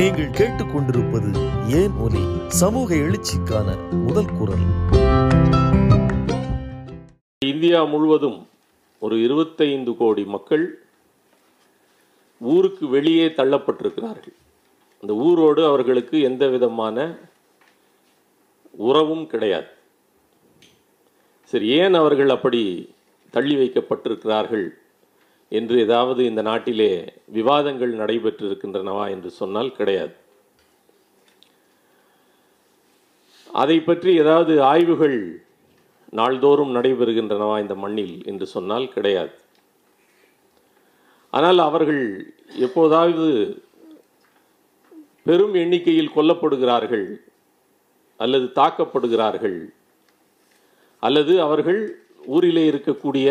நீங்கள் கேட்டுக்கொண்டிருப்பது ஏன் ஒலி? சமூக எழுச்சிக்கான முதல் குரல். இந்தியா முழுவதும் ஒரு இருபத்தைந்து கோடி மக்கள் ஊருக்கு வெளியே தள்ளப்பட்டிருக்கிறார்கள். அந்த ஊரோடு அவர்களுக்கு எந்த விதமான உறவும் கிடையாது. சரி ஏன் அவர்கள் அப்படி தள்ளி வைக்கப்பட்டிருக்கிறார்கள்? என்று ஏதாவது இந்த நாட்டிலே விவாதங்கள் நடைபெற்றிருக்கின்றனவா என்று சொன்னால் கிடையாது. அதை பற்றி ஏதாவது ஆய்வுகள் நாள்தோறும் நடைபெறுகின்றனவா இந்த மண்ணில் என்று சொன்னால் கிடையாது. ஆனால் அவர்கள் எப்போதாவது பெரும் எண்ணிக்கையில் கொல்லப்படுகிறார்கள் அல்லது தாக்கப்படுகிறார்கள் அல்லது அவர்கள் ஊரிலே இருக்கக்கூடிய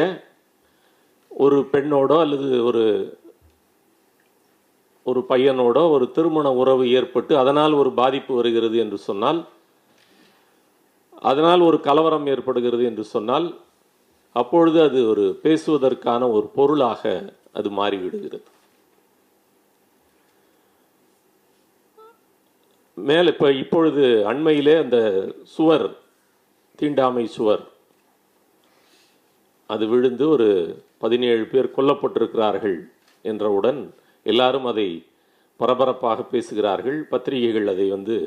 ஒரு பெண்ணோடோ அல்லது ஒரு ஒரு பையனோடோ ஒரு திருமண உறவு ஏற்பட்டு அதனால் ஒரு பாதிப்பு வருகிறது என்று சொன்னால் அதனால் ஒரு கலவரம் ஏற்படுகிறது என்று சொன்னால் அப்பொழுது அது ஒரு பேசுவதற்கான ஒரு பொருளாக அது மாறிவிடுகிறது. மேலே இப்போ இப்பொழுது அண்மையிலே அந்த சுவர் தீண்டாமை சுவர் அது விழுந்து ஒரு பதினேழு பேர் கொல்லப்பட்டிருக்கிறார்கள் என்றவுடன் எல்லாரும் அதை பரபரப்பாக பேசுகிறார்கள். பத்திரிகைகள் அதை வந்து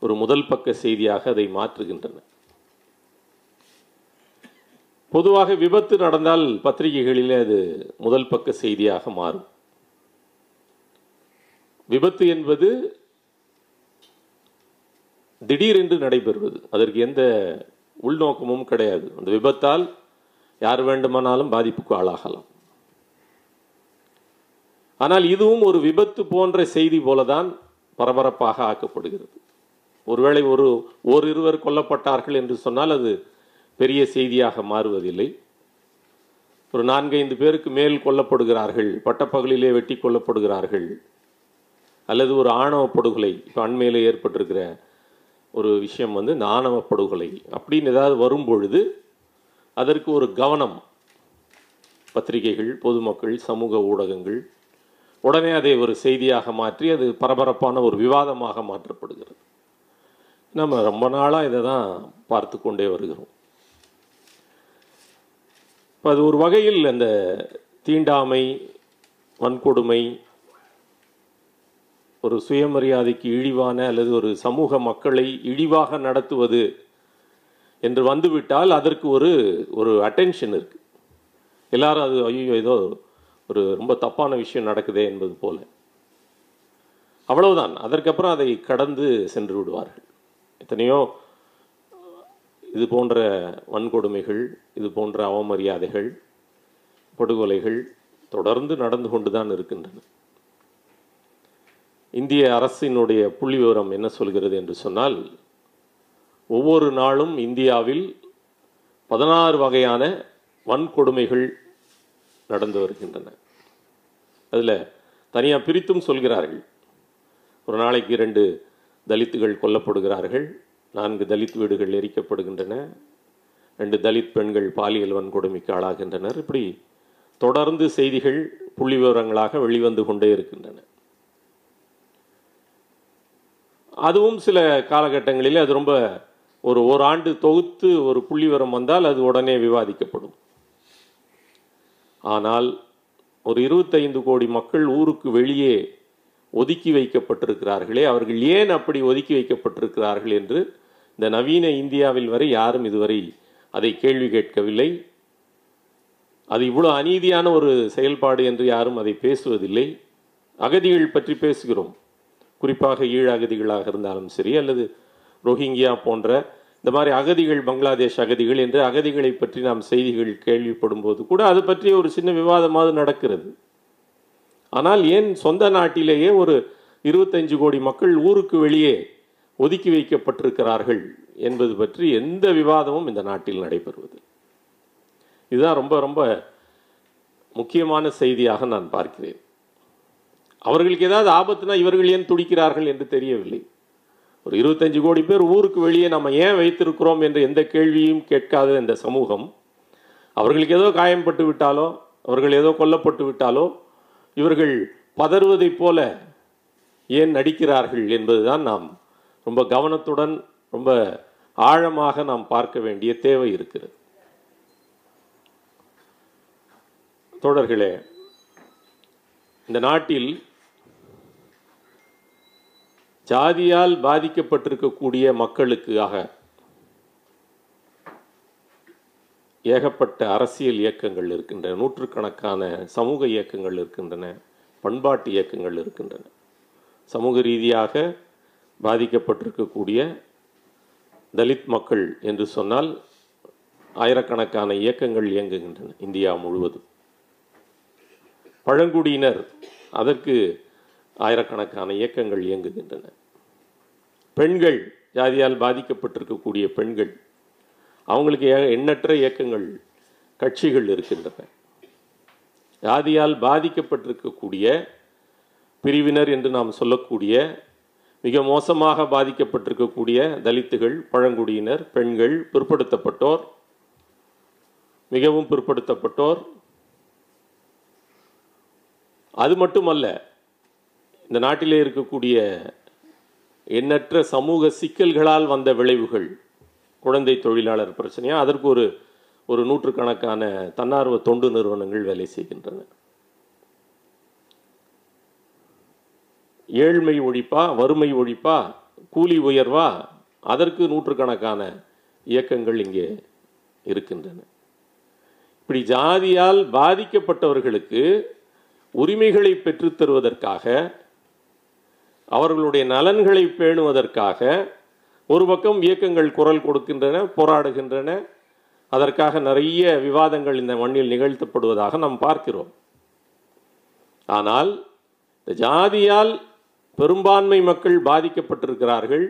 ஒரு முதல் பக்க செய்தியாக அதை மாற்றுகின்றன. பொதுவாக விபத்து நடந்தால் பத்திரிகைகளிலே அது முதல் பக்க செய்தியாக மாறும். விபத்து என்பது திடீரென்று நடைபெறுவது. அதற்கு எந்த உள்நோக்கமும் கிடையாது. அந்த விபத்தால் யார் வேண்டுமானாலும் பாதிப்புக்கு ஆளாகலாம். ஆனால் இதுவும் ஒரு விபத்து போன்ற செய்தி போலதான் பரபரப்பாக ஆக்கப்படுகிறது. ஒருவேளை ஒரு ஓரிருவர் கொல்லப்பட்டார்கள் என்று சொன்னால் அது பெரிய செய்தியாக மாறுவதில்லை. ஒரு நான்கைந்து பேருக்கு மேல் கொல்லப்படுகிறார்கள் பட்டப்பகலிலே வெட்டி கொல்லப்படுகிறார்கள் அல்லது ஒரு ஆணவ படுகொலை இப்போ அண்மையில் ஏற்பட்டிருக்கிற ஒரு விஷயம் வந்து இந்த ஆணவ படுகொலை அப்படின்னு ஏதாவது வரும் பொழுது அதற்கு ஒரு கவனம். பத்திரிகைகள் பொதுமக்கள் சமூக ஊடகங்கள் உடனே அதை ஒரு செய்தியாக மாற்றி அது பரபரப்பான ஒரு விவாதமாக மாற்றப்படுகிறது. நம்ம ரொம்ப நாளாக இதை தான் பார்த்து கொண்டே வருகிறோம். இப்போ அது ஒரு வகையில் அந்த தீண்டாமை வன்கொடுமை ஒரு சுயமரியாதைக்கு இழிவான அல்லது ஒரு சமூக மக்களை இழிவாக நடத்துவது என்று வந்துவிட்டால் அதற்கு ஒரு ஒரு அட்டென்ஷன் இருக்குது எல்லாரும் அது ஐயோ ஏதோ ஒரு ரொம்ப தப்பான விஷயம் நடக்குதே என்பது போல. அவ்வளவுதான். அதற்கப்புறம் அதை கடந்து சென்று விடுவார்கள். எத்தனையோ இது போன்ற வன்கொடுமைகள் இது போன்ற அவமரியாதைகள் படுகொலைகள் தொடர்ந்து நடந்து கொண்டு தான் இருக்கின்றன. இந்திய அரசினுடைய புள்ளி விவரம் என்ன சொல்கிறது என்று சொன்னால் ஒவ்வொரு நாளும் இந்தியாவில் பதினாறு வகையான வன்கொடுமைகள் நடந்து வருகின்றன. அதில் தனியாக பிரித்தும் சொல்கிறார்கள். ஒரு நாளைக்கு இரண்டு தலித்துகள் கொல்லப்படுகிறார்கள். நான்கு தலித் வீடுகள் எரிக்கப்படுகின்றன. ரெண்டு தலித் பெண்கள் பாலியல் வன்கொடுமைக்கு ஆளாகின்றனர். இப்படி தொடர்ந்து செய்திகள் புள்ளி விவரங்களாக வெளிவந்து கொண்டே இருக்கின்றன. அதுவும் சில காலகட்டங்களில் அது ரொம்ப ஒரு ஓராண்டு தொகுத்து ஒரு புள்ளிவரம் வந்தால் அது உடனே விவாதிக்கப்படும். ஆனால் ஒரு இருபத்தைந்து கோடி மக்கள் ஊருக்கு வெளியே ஒதுக்கி வைக்கப்பட்டிருக்கிறார்களே அவர்கள் ஏன் அப்படி ஒதுக்கி வைக்கப்பட்டிருக்கிறார்கள் என்று இந்த நவீன இந்தியாவில் வரை யாரும் இதுவரை அதை கேள்வி கேட்கவில்லை. அது இவ்வளோ அநீதியான ஒரு செயல்பாடு என்று யாரும் அதை பேசுவதில்லை. அகதிகள் பற்றி பேசுகிறோம். குறிப்பாக ஈழ அகதிகளாக இருந்தாலும் சரி அல்லது ரோஹிங்கியா போன்ற இந்த மாதிரி அகதிகள் பங்களாதேஷ் அகதிகள் என்று அகதிகளை பற்றி நாம் செய்திகள் கேள்விப்படும் போது கூட அது பற்றி ஒரு சின்ன விவாதமாவது நடக்கிறது. ஆனால் ஏன் சொந்த நாட்டிலேயே ஒரு இருபத்தஞ்சு கோடி மக்கள் ஊருக்கு வெளியே ஒதுக்கி வைக்கப்பட்டிருக்கிறார்கள் என்பது பற்றி எந்த விவாதமும் இந்த நாட்டில் நடைபெறுவது இதுதான் ரொம்ப ரொம்ப முக்கியமான செய்தியாக நான் பார்க்கிறேன். அவர்களுக்கு ஏதாவது ஆபத்துனா இவர்கள் ஏன் துடிக்கிறார்கள் என்று தெரியவில்லை. ஒரு இருபத்தஞ்சு கோடி பேர் ஊருக்கு வெளியே நம்ம ஏன் வைத்திருக்கிறோம் என்ற எந்த கேள்வியும் கேட்காத இந்த சமூகம் அவர்களுக்கு ஏதோ காயம்பட்டு விட்டாலோ அவர்கள் ஏதோ கொல்லப்பட்டு விட்டாலோ இவர்கள் பதறுவதைப் போல ஏன் நடிக்கிறார்கள் என்பதுதான் நாம் ரொம்ப கவனத்துடன் ரொம்ப ஆழமாக நாம் பார்க்க வேண்டிய தேவை இருக்கிறது. தோழர்களே இந்த நாட்டில் ஜாதியால் பாதிக்கப்பட்டிருக்கக்கூடிய மக்களுக்காக ஏகப்பட்ட அரசியல் இயக்கங்கள் இருக்கின்றன. நூற்றுக்கணக்கான சமூக இயக்கங்கள் இருக்கின்றன. பண்பாட்டு இயக்கங்கள் இருக்கின்றன. சமூக ரீதியாக பாதிக்கப்பட்டிருக்கக்கூடிய தலித் மக்கள் என்று சொன்னால் ஆயிரக்கணக்கான இயக்கங்கள் இயங்குகின்றன இந்தியா முழுவதும். பழங்குடியினர் அதற்கு ஆயிரக்கணக்கான இயக்கங்கள் இயங்குகின்றன. பெண்கள் ஜாதியால் பாதிக்கப்பட்டிருக்கக்கூடிய பெண்கள் அவங்களுக்கு ஏ- எண்ணற்ற இயக்கங்கள் கட்சிகள் இருக்கின்றன. ஜாதியால் பாதிக்கப்பட்டிருக்கக்கூடிய பிரிவினர் என்று நாம் சொல்லக்கூடிய மிக மோசமாக பாதிக்கப்பட்டிருக்கக்கூடிய தலித்துகள் பழங்குடியினர் பெண்கள் பிற்படுத்தப்பட்டோர் மிகவும் பிற்படுத்தப்பட்டோர். அது மட்டுமல்ல இந்த நாட்டிலே இருக்கக்கூடிய எண்ணற்ற சமூக சிக்கல்களால் வந்த விளைவுகள். குழந்தை தொழிலாளர் பிரச்சனையா? அதற்கு ஒரு ஒரு நூற்றுக்கணக்கான தன்னார்வ தொண்டு நிறுவனங்கள் வேலை செய்கின்றன. ஏழ்மை ஒழிப்பா? வறுமை ஒழிப்பா? கூலி உயர்வா? அதற்கு நூற்றுக்கணக்கான இயக்கங்கள் இங்கே இருக்கின்றன. இப்படி ஜாதியால் பாதிக்கப்பட்டவர்களுக்கு உரிமைகளை பெற்றுத்தருவதற்காக அவர்களுடைய நலன்களை பேணுவதற்காக ஒரு பக்கம் இயக்கங்கள் குரல் கொடுக்கின்றன போராடுகின்றன. அதற்காக நிறைய விவாதங்கள் இந்த மண்ணில் நிகழ்த்தப்படுவதாக நாம் பார்க்கிறோம். ஆனால் இந்த ஜாதியால் பெரும்பான்மை மக்கள் பாதிக்கப்பட்டிருக்கிறார்கள்.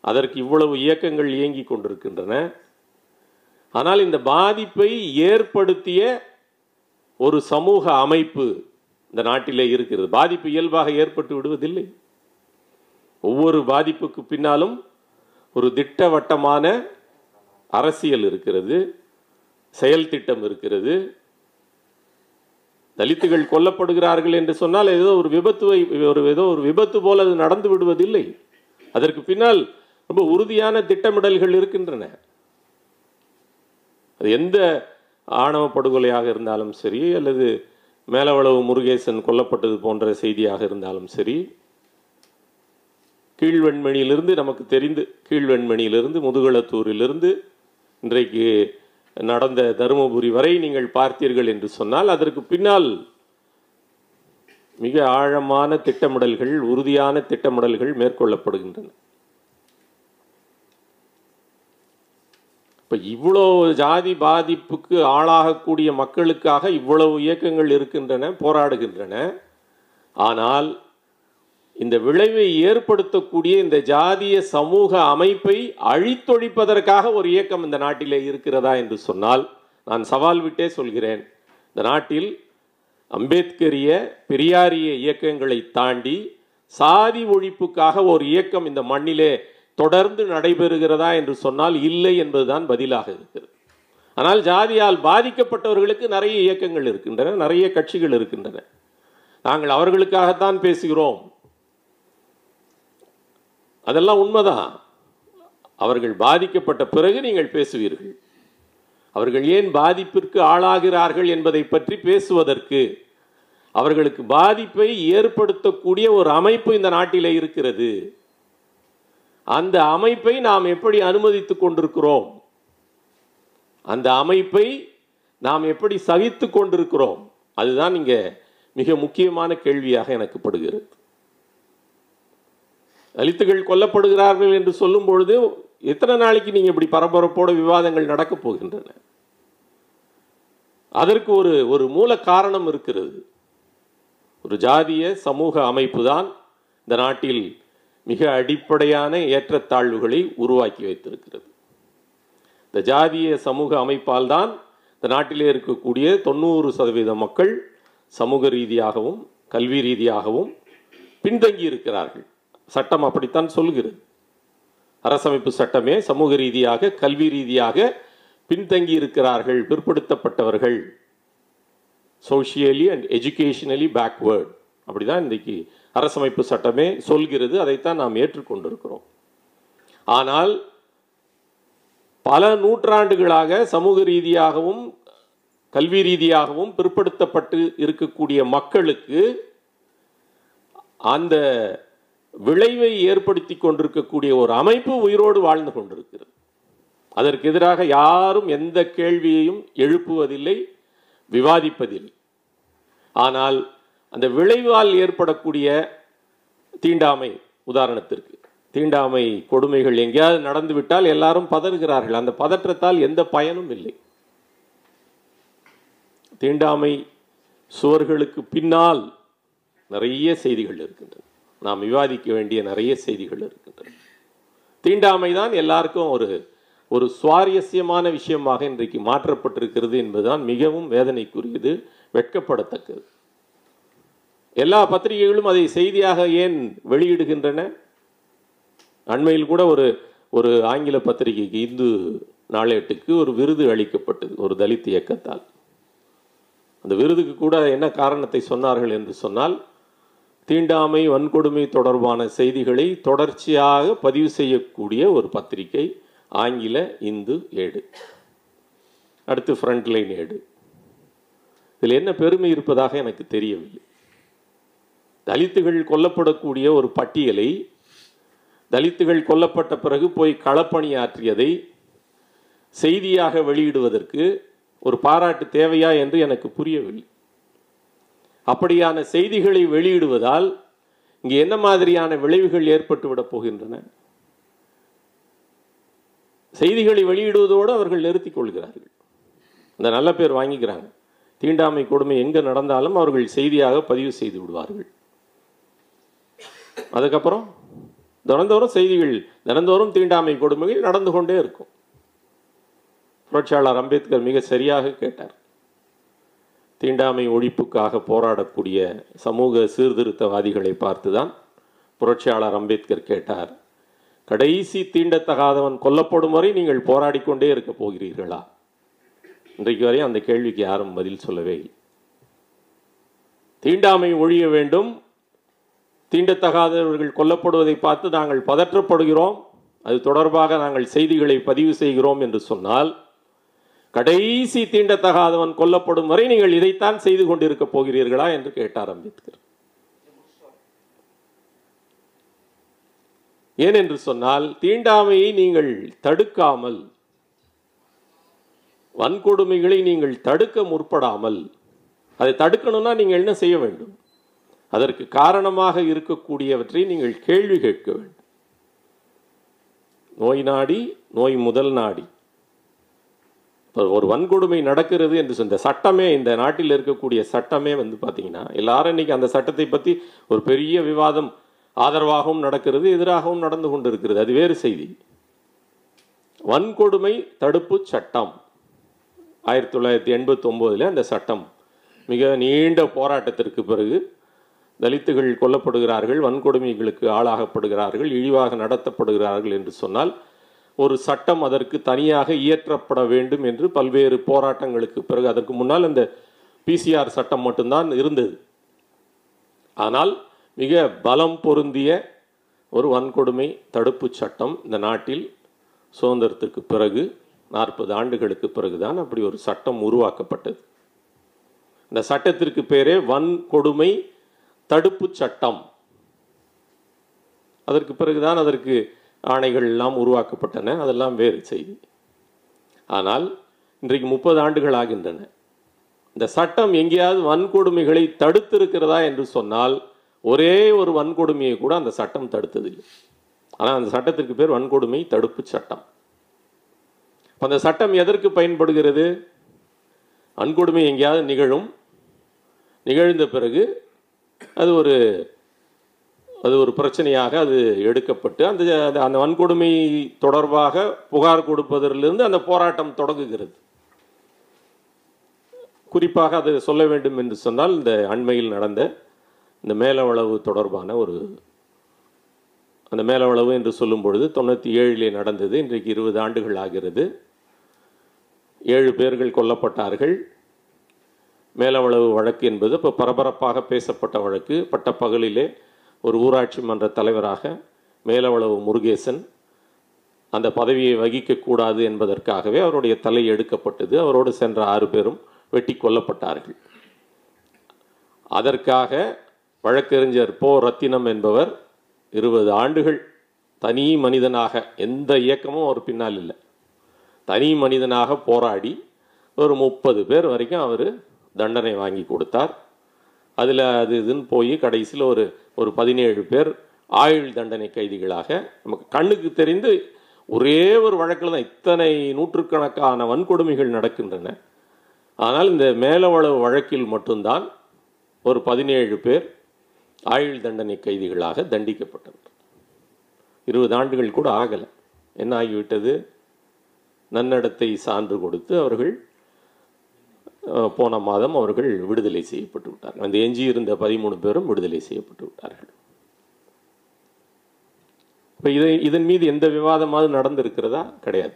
அதற்கு இவ்வளவு இயக்கங்கள் இயங்கிக் கொண்டிருக்கின்றன. ஆனால் இந்த பாதிப்பை ஏற்படுத்திய ஒரு சமூக அமைப்பு இந்த நாட்டிலே இருக்கிறது. பாதிப்பு இயல்பாக ஏற்பட்டு விடுவதில்லை. ஒவ்வொரு பாதிப்புக்கு பின்னாலும் ஒரு திட்டவட்டமான அரசியல் இருக்கிறது செயல் திட்டம் இருக்கிறது. தலித்துகள் கொல்லப்படுகிறார்கள் என்று சொன்னால் ஏதோ ஒரு விபத்து ஒரு ஏதோ ஒரு விபத்து போல அது நடந்து விடுவதில்லை. அதற்கு பின்னால் ரொம்ப உறுதியான திட்டமிடல்கள் இருக்கின்றன. அது எந்த ஆணவ படுகொலையாக இருந்தாலும் சரி அல்லது மேலவளவு முருகேசன் கொல்லப்பட்டது போன்ற செய்தியாக இருந்தாலும் சரி கீழ்வெண்மணியிலிருந்து நமக்கு தெரிந்து கீழ்வெண்மணியிலிருந்து முதுகளத்தூரிலிருந்து இன்றைக்கு நடந்த தருமபுரி வரை நீங்கள் பார்த்தீர்கள் என்று சொன்னால் அதற்கு பின்னால் மிக ஆழமான திட்டமிடல்கள் உறுதியான திட்டமிடல்கள் மேற்கொள்ளப்படுகின்றன. இப்போ இவ்வளோ ஜாதி பாதிப்புக்கு ஆளாகக்கூடிய மக்களுக்காக இவ்வளவு இயக்கங்கள் இருக்கின்றன போராடுகின்றன. ஆனால் இந்த விளைவை ஏற்படுத்தக்கூடிய இந்த ஜாதிய சமூக அமைப்பை அழித்தொழிப்பதற்காக ஒரு இயக்கம் இந்த நாட்டிலே இருக்கிறதா என்று சொன்னால் நான் சவால் விட்டே சொல்கிறேன். இந்த நாட்டில் அம்பேத்கரிய பெரியாரிய இயக்கங்களை தாண்டி சாதி ஒழிப்புக்காக ஒரு இயக்கம் இந்த மண்ணிலே தொடர்ந்து நடைபெறுகிறதா என்று சொன்னால் இல்லை என்பதுதான் பதிலாக இருக்கிறது. ஆனால் ஜாதியால் பாதிக்கப்பட்டவர்களுக்கு நிறைய இயக்கங்கள் இருக்கின்றன நிறைய கட்சிகள் இருக்கின்றன. நாங்கள் அவர்களுக்காகத்தான் பேசுகிறோம். அதெல்லாம் உண்மைதான். அவர்கள் பாதிக்கப்பட்ட பிறகு நீங்கள் பேசுவீர்கள். அவர்கள் ஏன் பாதிப்பிற்கு ஆளாகிறார்கள் என்பதை பற்றி பேசுவதற்கு அவர்களுக்கு பாதிப்பை ஏற்படுத்தக்கூடிய ஒரு அமைப்பு இந்த நாட்டில் இருக்கிறது. அந்த அமைப்பை நாம் எப்படி அனுமதித்துக் கொண்டிருக்கிறோம்? அந்த அமைப்பை நாம் எப்படி சகித்து கொண்டிருக்கிறோம்? அதுதான் இங்கே மிக முக்கியமான கேள்வியாக எனக்கு படுகிறது. தலித்துகள் கொல்லப்படுகிறார்கள் என்று சொல்லும் பொழுது எத்தனை நாளைக்கு நீங்கள் இப்படி பரபரப்போடு விவாதங்கள் நடக்கப் போகின்றன? அதற்கு ஒரு ஒரு மூல காரணம் இருக்கிறது. ஒரு ஜாதிய சமூக அமைப்பு தான் இந்த நாட்டில் மிக அடிப்படையான ஏற்றத்தாழ்வுகளை உருவாக்கி வைத்திருக்கிறது. இந்த ஜாதிய சமூக அமைப்பால் தான் இந்த நாட்டிலே இருக்கக்கூடிய தொண்ணூறு சதவீத மக்கள் சமூக ரீதியாகவும் கல்வி ரீதியாகவும் பின்தங்கி இருக்கிறார்கள் சட்டம் அப்படித்தான் சொல்கிறது. அரசமைப்பு சட்டமே சமூக ரீதியாக கல்வி ரீதியாக பின்தங்கி இருக்கிறார்கள் பிற்படுத்தப்பட்டவர்கள். சோஷியலி அண்ட் எஜுகேஷனலி பேக்வேர்டு அப்படிதான் இன்றைக்கு அரசமைப்பு சட்டமே சொல்கிறது. அதைத்தான் நாம் ஏற்றுக்கொண்டிருக்கிறோம். ஆனால் பல நூற்றாண்டுகளாக சமூக ரீதியாகவும் கல்வி ரீதியாகவும் பிற்படுத்தப்பட்டு இருக்கக்கூடிய மக்களுக்கு அந்த விளைவை ஏற்படுத்தி கொண்டிருக்கக்கூடிய ஒரு அமைப்பு உயிரோடு வாழ்ந்து கொண்டிருக்கிறது. அதற்கு எதிராக யாரும் எந்த கேள்வியையும் எழுப்புவதில்லை விவாதிப்பதில்லை. ஆனால் அந்த விளைவால் ஏற்படக்கூடிய தீண்டாமை உதாரணத்திற்கு தீண்டாமை கொடுமைகள் எங்கேயாவது நடந்துவிட்டால் எல்லாரும் பதறுகிறார்கள். அந்த பதற்றத்தால் எந்த பயனும் இல்லை. தீண்டாமை சுவர்களுக்கு பின்னால் நிறைய செய்திகள் இருக்கின்றன. நாம் விவாதிக்க வேண்டிய நிறைய செய்திகள் இருக்கின்றன. தீண்டாமை தான் எல்லாருக்கும் ஒரு ஒரு சுவாரஸ்யமான விஷயமாக இன்றைக்கு மாற்றப்பட்டிருக்கிறது என்பதுதான் மிகவும் வேதனைக்குரியது வெட்கப்படத்தக்கது. எல்லா பத்திரிகைகளும் அதை செய்தியாக ஏன் வெளியிடுகின்றன? அண்மையில் கூட ஒரு ஒரு ஆங்கில பத்திரிகைக்கு இந்து நாளேட்டுக்கு ஒரு விருது அளிக்கப்பட்டது ஒரு தலித் இயக்கத்தால். அந்த விருதுக்கு கூட என்ன காரணத்தை சொன்னார்கள் என்று சொன்னால் தீண்டாமை வன்கொடுமை தொடர்பான செய்திகளை தொடர்ச்சியாக பதிவு செய்யக்கூடிய ஒரு பத்திரிகை ஆங்கில இந்து ஏடு. அடுத்து ஃப்ரண்ட்லைன் ஏடு. இதில் என்ன பெருமை இருப்பதாக எனக்கு தெரியவில்லை. தலித்துகள் கொல்லப்படக்கூடிய ஒரு பட்டியலை தலித்துகள் கொல்லப்பட்ட பிறகு போய் களப்பணியாற்றியதை செய்தியாக வெளியிடுவதற்கு ஒரு பாராட்டு தேவையா என்று எனக்கு புரியவில்லை. அப்படியான செய்திகளை வெளியிடுவதால் இங்கே என்ன மாதிரியான விளைவுகள் ஏற்பட்டுவிடப் போகின்றன? செய்திகளை வெளியிடுவதோடு அவர்கள் நிறுத்திக் கொள்கிறார்கள். அந்த நல்ல பேர் வாங்கிக்கிறாங்க. தீண்டாமை கொடுமை எங்கே நடந்தாலும் அவர்கள் செய்தியாக பதிவு செய்து விடுவார்கள். அதுக்கப்புறம் தினந்தோறும் செய்திகள் தினந்தோறும் தீண்டாமை கொடுமைகள் நடந்து கொண்டே இருக்கும். புரட்சியாளர் அம்பேத்கர் மிக சரியாக கேட்டார். தீண்டாமை ஒழிப்புக்காக போராடக்கூடிய சமூக சீர்திருத்தவாதிகளை பார்த்துதான் புரட்சியாளர் அம்பேத்கர் கேட்டார். கடைசி தீண்டத்தகாதவன் கொல்லப்படும் வரை நீங்கள் போராடிக்கொண்டே இருக்க போகிறீர்களா? இன்றைக்கு வரை அந்த கேள்விக்கு யாரும் பதில் சொல்லவே இல்லை. தீண்டாமை ஒழிய வேண்டும். தீண்டத்தகாதவர்கள் கொல்லப்படுவதை பார்த்து நாங்கள் பதற்றப்படுகிறோம். அது தொடர்பாக நாங்கள் செய்திகளை பதிவு செய்கிறோம் என்று சொன்னால் கடைசி தீண்டத்தகாதவன் கொல்லப்படும் வரை நீங்கள் இதைத்தான் செய்து கொண்டிருக்க போகிறீர்களா என்று கேட்டார் அம்பேத்கர். ஏனென்று சொன்னால் தீண்டாமையை நீங்கள் தடுக்காமல் வன்கொடுமைகளை நீங்கள் தடுக்க முற்படாமல் அதை தடுக்கணும்னா நீங்கள் என்ன செய்ய வேண்டும்? அதற்கு காரணமாக இருக்கக்கூடியவற்றை நீங்கள் கேள்வி கேட்க வேண்டும். நோய் நாடி நோய் முதல் நாடி. இப்போ ஒரு வன்கொடுமை நடக்கிறது என்று சொன்ன சட்டமே இந்த நாட்டில் இருக்கக்கூடிய சட்டமே வந்து பார்த்தீங்கன்னா எல்லாரும் இன்னைக்கு அந்த சட்டத்தை பற்றி ஒரு பெரிய விவாதம் ஆதரவாகவும் நடக்கிறது எதிராகவும் நடந்து கொண்டிருக்கிறது. அது வேறு செய்தி. வன்கொடுமை தடுப்பு சட்டம். ஆயிரத்தி தொள்ளாயிரத்தி எண்பத்தி ஒம்போதில் அந்த சட்டம் மிக நீண்ட போராட்டத்திற்கு பிறகு தலித்துகள் கொல்லப்படுகிறார்கள் வன்கொடுமைகளுக்கு ஆளாகப்படுகிறார்கள் இழிவாக நடத்தப்படுகிறார்கள் என்று சொன்னால் ஒரு சட்டம் அதற்கு தனியாக இயற்றப்பட வேண்டும் என்று பல்வேறு போராட்டங்களுக்கு பிறகு அதற்கு முன்னால் அந்த பிசிஆர் சட்டம் மட்டும்தான் இருந்தது. ஆனால் மிக பலம் பொருந்திய ஒரு வன்கொடுமை தடுப்பு சட்டம் இந்த நாட்டில் சுதந்திரத்துக்கு பிறகு நாற்பது ஆண்டுகளுக்கு பிறகுதான் அப்படி ஒரு சட்டம் உருவாக்கப்பட்டது. இந்த சட்டத்திற்கு பேரே வன்கொடுமை தடுப்பு சட்டம். அதற்கு பிறகுதான் அதற்கு ஆணைகள் எல்லாம் உருவாக்கப்பட்டன அதெல்லாம் வேறு செய்தி. ஆனால் இன்றைக்கு முப்பது ஆண்டுகள் ஆகின்றன. இந்த சட்டம் எங்கேயாவது வன்கொடுமைகளை தடுத்திருக்கிறதா என்று சொன்னால் ஒரே ஒரு வன்கொடுமையை கூட அந்த சட்டம் தடுத்ததில்லை. ஆனால் அந்த சட்டத்திற்கு பேர் வன்கொடுமை தடுப்பு சட்டம். அந்த சட்டம் எதற்கு பயன்படுகிறது? வன்கொடுமை எங்கேயாவது நிகழும். நிகழ்ந்த பிறகு அது ஒரு அது ஒரு பிரச்சனையாக அது எடுக்கப்பட்டு அந்த அந்த வன்கொடுமை தொடர்பாக புகார் கொடுப்பதிலிருந்து அந்த போராட்டம் தொடங்குகிறது. குறிப்பாக அது சொல்ல வேண்டும் என்று சொன்னால் இந்த அண்மையில் நடந்த இந்த மேலவளவு தொடர்பான ஒரு அந்த மேலவளவு என்று சொல்லும் பொழுது தொண்ணூற்றி ஏழிலே நடந்தது. இன்றைக்கு இருபது ஆண்டுகள் ஆகிறது. ஏழு பேர்கள் கொல்லப்பட்டார்கள். மேலவளவு வழக்கு என்பது இப்போ பரபரப்பாக பேசப்பட்ட வழக்கு. பட்ட பகலிலே ஒரு ஊராட்சி மன்ற தலைவராக மேலவளவு முருகேசன் அந்த பதவியை வகிக்கக்கூடாது என்பதற்காகவே அவருடைய தலை எடுக்கப்பட்டது. அவரோடு சென்ற ஆறு பேரும் வெட்டி கொல்லப்பட்டார்கள். அதற்காக வழக்கறிஞர் போ. ரத்தினம் என்பவர் இருபது ஆண்டுகள் தனி மனிதனாக எந்த இயக்கமும் அவர் பின்னால் இல்லை. தனி மனிதனாக போராடி ஒரு முப்பது பேர் வரைக்கும் அவர் தண்டனை வாங்கி கொடுத்தார். அதில் அது இதுன்னு போய் கடைசியில் ஒரு ஒரு பதினேழு பேர் ஆயுள் தண்டனை கைதிகளாக நமக்கு கண்ணுக்கு தெரிந்து ஒரே ஒரு வழக்கில் தான் இத்தனை நூற்றுக்கணக்கான வன்கொடுமைகள் நடக்கின்றன. ஆனால் இந்த மேலவளவு வழக்கில் மட்டும்தான் ஒரு பதினேழு பேர் ஆயுள் தண்டனை கைதிகளாக தண்டிக்கப்பட்டனர். இருபது ஆண்டுகள் கூட ஆகலை. என்ன ஆகிவிட்டது? நன்னடத்தை சான்று கொடுத்து அவர்கள் போன மாதம் அவர்கள் விடுதலை செய்யப்பட்டு விட்டார்கள் அந்த எஞ்சியிருந்த பதிமூணு பேரும் விடுதலை செய்யப்பட்டு விட்டார்கள் இப்போ இதை இதன் மீது எந்த விவாதமாவது நடந்திருக்கிறதா? கிடையாது.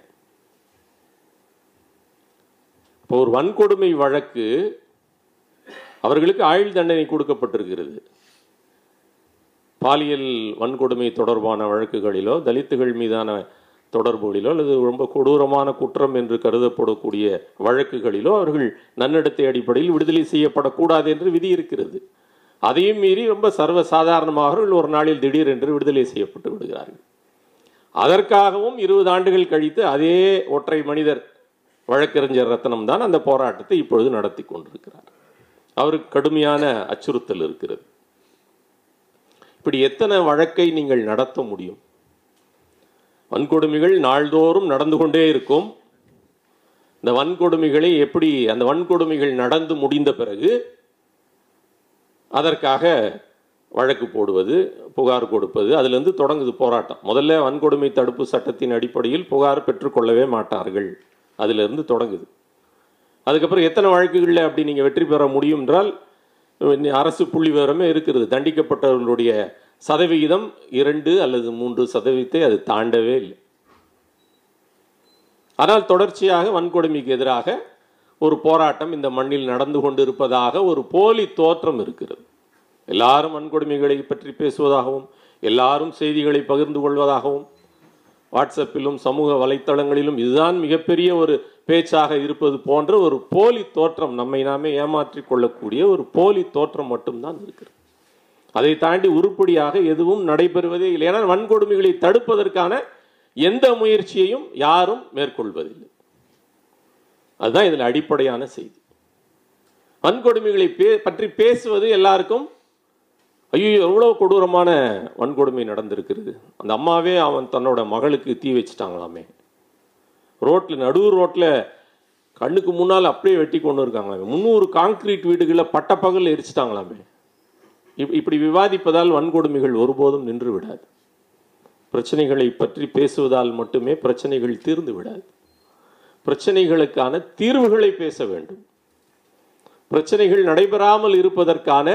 இப்போ ஒரு வன்கொடுமை வழக்கு அவர்களுக்கு ஆயுள் தண்டனை கொடுக்கப்பட்டிருக்கிறது. பாலியல் வன்கொடுமை தொடர்பான வழக்குகளிலோ தலித்துகள் மீதான தொடர்புகளிலோ அல்லது ரொம்ப கொடூரமான குற்றம் என்று கருதப்படக்கூடிய வழக்குகளிலோ அவர்கள் நன்னடத்தை அடிப்படையில் விடுதலை செய்யப்படக்கூடாது என்று விதி இருக்கிறது. அதையும் மீறி ரொம்ப சர்வ சாதாரணமாக அவர்கள் ஒரு நாளில் திடீர் என்று விடுதலை செய்யப்பட்டு விடுகிறார்கள். அதற்காகவும் இருபது ஆண்டுகள் கழித்து அதே ஒற்றை மனிதர் வழக்கறிஞர் ரத்னம் தான் அந்த போராட்டத்தை இப்பொழுது நடத்தி கொண்டிருக்கிறார். அவருக்கு கடுமையான அச்சுறுத்தல் இருக்கிறது. இப்படி எத்தனை வழக்கை நீங்கள் நடத்த முடியும்? வன்கொடுமைகள் நாள்தோறும் நடந்து கொண்டே இருக்கும். இந்த வன்கொடுமைகளை எப்படி அந்த வன்கொடுமைகள் நடந்து முடிந்த பிறகு அதற்காக வழக்கு போடுவது புகார் கொடுப்பது அதிலிருந்து தொடங்குது போராட்டம். முதல்ல வன்கொடுமை தடுப்பு சட்டத்தின் அடிப்படையில் புகார் பெற்றுக்கொள்ளவே மாட்டார்கள். அதிலிருந்து தொடங்குது. அதுக்கப்புறம் எத்தனை வழக்குகளில் அப்படி நீங்கள் வெற்றி பெற முடியும் என்றால் அரசு புள்ளி விவரமே இருக்கிறது. தண்டிக்கப்பட்டவர்களுடைய சதவிகிதம் இரண்டு அல்லது மூன்று சதவீதத்தை அது தாண்டவே இல்லை. ஆனால் தொடர்ச்சியாக வன்கொடுமைக்கு எதிராக ஒரு போராட்டம் இந்த மண்ணில் நடந்து கொண்டிருப்பதாக ஒரு போலி தோற்றம் இருக்கிறது. எல்லாரும் வன்கொடுமைகளை பற்றி பேசுவதாகவும் எல்லாரும் செய்திகளை பகிர்ந்து கொள்வதாகவும் வாட்ஸ்அப்பிலும் சமூக வலைத்தளங்களிலும் இதுதான் மிகப்பெரிய ஒரு பேச்சாக இருப்பது போன்ற ஒரு போலி தோற்றம் நம்மை நாமே ஏமாற்றிக் கொள்ளக்கூடிய ஒரு போலி தோற்றம் மட்டும்தான் இருக்கிறது. அதை தாண்டி உருப்படியாக எதுவும் நடைபெறுவதே இல்லை. ஏன்னா வன்கொடுமைகளை தடுப்பதற்கான எந்த முயற்சியையும் யாரும் மேற்கொள்வதில்லை. அதுதான் இதில் அடிப்படையான செய்தி. வன்கொடுமைகளை பே பற்றி பேசுவது எல்லாருக்கும் ஐயோ எவ்வளோ கொடூரமான வன்கொடுமை நடந்திருக்கிறது. அந்த அம்மாவே அவன் தன்னோட மகளுக்கு தீ வச்சுட்டாங்களாமே. ரோட்டில் நடுவு ரோட்டில் கண்ணுக்கு முன்னால் அப்படியே வெட்டி கொண்டு இருக்காங்களாமே. முந்நூறு காங்கிரீட் வீடுகளில் பட்டப்பகல் எரிச்சிட்டாங்களாமே. இப்படி விவாதிப்பதால் வன்கொடுமைகள் ஒருபோதும் நின்று விடாது பிரச்சனைகளை பற்றி பேசுவதால் மட்டுமே பிரச்சனைகள் தீர்ந்து விடாது. பிரச்சனைகளுக்கான தீர்வுகளை பேச வேண்டும். பிரச்சனைகள் நடைபெறாமல் இருப்பதற்கான